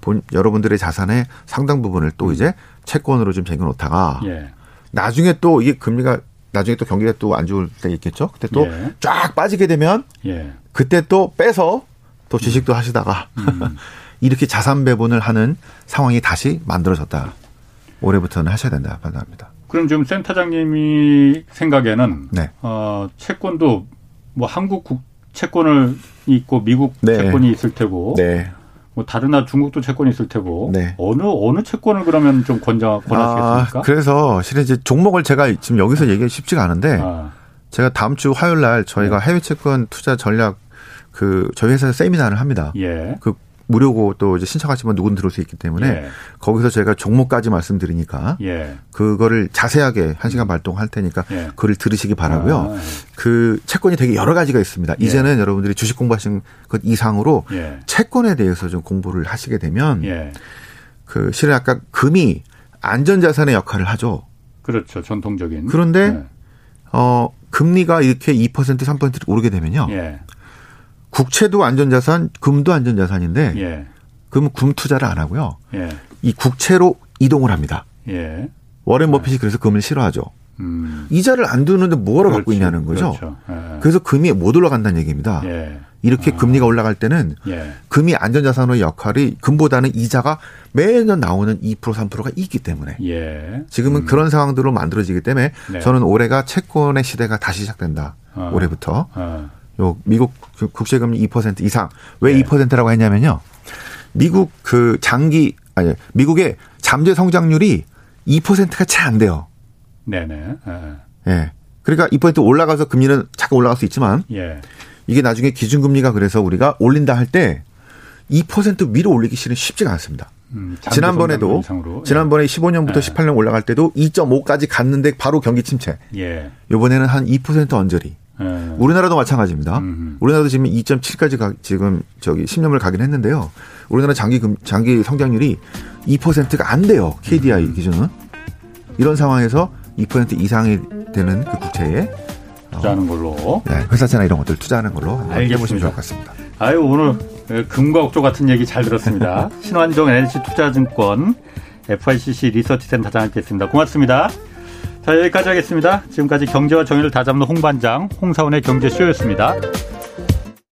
C: 본 여러분들의 자산의 상당 부분을 또 이제 채권으로 좀 쟁여 놓다가
A: 예.
C: 나중에 또 이게 금리가 나중에 또 경기가 또 안 좋을 때 있겠죠. 그때 또
A: 예.
C: 쫙 빠지게 되면
A: 예.
C: 그때 또 빼서 또 주식도 하시다가
A: 음.
C: 이렇게 자산 배분을 하는 상황이 다시 만들어졌다. 올해부터는 하셔야 된다 판단합니다.
A: 그럼 지금 센터장님이 생각에는
C: 네.
A: 어, 채권도 뭐 한국 국 채권을 있고 미국
C: 네.
A: 채권이 있을 테고
C: 네.
A: 뭐 다른 나라 중국도 채권이 있을 테고
C: 네.
A: 어느 어느 채권을 그러면 좀 권장 권하시겠습니까?
C: 아, 그래서 실은 이제 종목을 제가 지금 여기서 얘기하기 쉽지가 않은데
A: 아,
C: 제가 다음 주 화요일 날 저희가 해외 채권 투자 전략 그 저희 회사에서 세미나를 합니다.
A: 예.
C: 그 무료고 또 이제 신청하시면 누군 들어올 수 있기 때문에
A: 예.
C: 거기서 제가 종목까지 말씀드리니까
A: 예.
C: 그거를 자세하게 한 시간 발동할 테니까
A: 예.
C: 그걸 들으시기 바라고요.
A: 아,
C: 그 채권이 되게 여러 가지가 있습니다.
A: 예.
C: 이제는 여러분들이 주식 공부하신 것 이상으로
A: 예.
C: 채권에 대해서 좀 공부를 하시게 되면
A: 예.
C: 그 실은 아까 금이 안전자산의 역할을 하죠.
A: 그렇죠. 전통적인.
C: 그런데 어 금리가 이렇게 2% 3% 오르게 되면요.
A: 예.
C: 국채도 안전자산, 금도 안전자산인데
A: 예.
C: 그럼 금 투자를 안 하고요.
A: 예.
C: 이 국채로 이동을 합니다.
A: 예.
C: 워렌 버핏이 그래서 금을 싫어하죠.
A: 음.
C: 이자를 안 두는데 뭐하러 갖고
A: 그렇지.
C: 있냐는 거죠.
A: 그렇죠. 예.
C: 그래서 금이 못 올라간다는 얘기입니다.
A: 예.
C: 이렇게
A: 아.
C: 금리가 올라갈 때는
A: 예.
C: 금이 안전자산의 역할이 금보다는 이자가 매년 나오는 2% 3%가 있기 때문에
A: 예.
C: 지금은 그런 상황들로 만들어지기 때문에
A: 네.
C: 저는 올해가 채권의 시대가 다시 시작된다.
A: 어.
C: 올해부터
A: 어.
C: 요 미국 그 국채금리 2% 이상 왜
A: 네.
C: 2%라고 했냐면요. 미국 그 장기 아니 미국의 잠재 성장률이 2%가 채 안 돼요.
A: 네네. 예.
C: 예. 그러니까 2% 올라가서 금리는 잠깐 올라갈 수 있지만
A: 예.
C: 이게 나중에 기준금리가 그래서 우리가 올린다 할 때 2% 위로 올리기 실은 쉽지가 않습니다.
A: 음,
C: 지난번에도
A: 이상으로.
C: 지난번에 15년부터
A: 네.
C: 18년 올라갈 때도 2.5까지 갔는데 바로 경기 침체.
A: 예.
C: 요번에는 한 2% 언저리.
A: 예.
C: 우리나라도 마찬가지입니다.
A: 음.
C: 우리나라도 지금 2.7까지 가, 지금 저기 10년을 가긴 했는데요. 우리나라 장기 금, 장기 성장률이 2%가 안 돼요. KDI
A: 음.
C: 기준은. 이런 상황에서 2% 이상이 되는 그 국채에
A: 투자하는 걸로.
C: 네, 회사채나 이런 것들 투자하는 걸로
A: 알겠습니다.
C: 해보시면 좋을 것 같습니다.
A: 아유 오늘 금과 옥조 같은 얘기 잘 들었습니다. 신환종 NC 투자증권 FICC 리서치 센터장 함께했습니다. 고맙습니다. 자, 여기까지 하겠습니다. 지금까지 경제와 정의를 다잡는 홍반장, 홍사원의 경제쇼였습니다.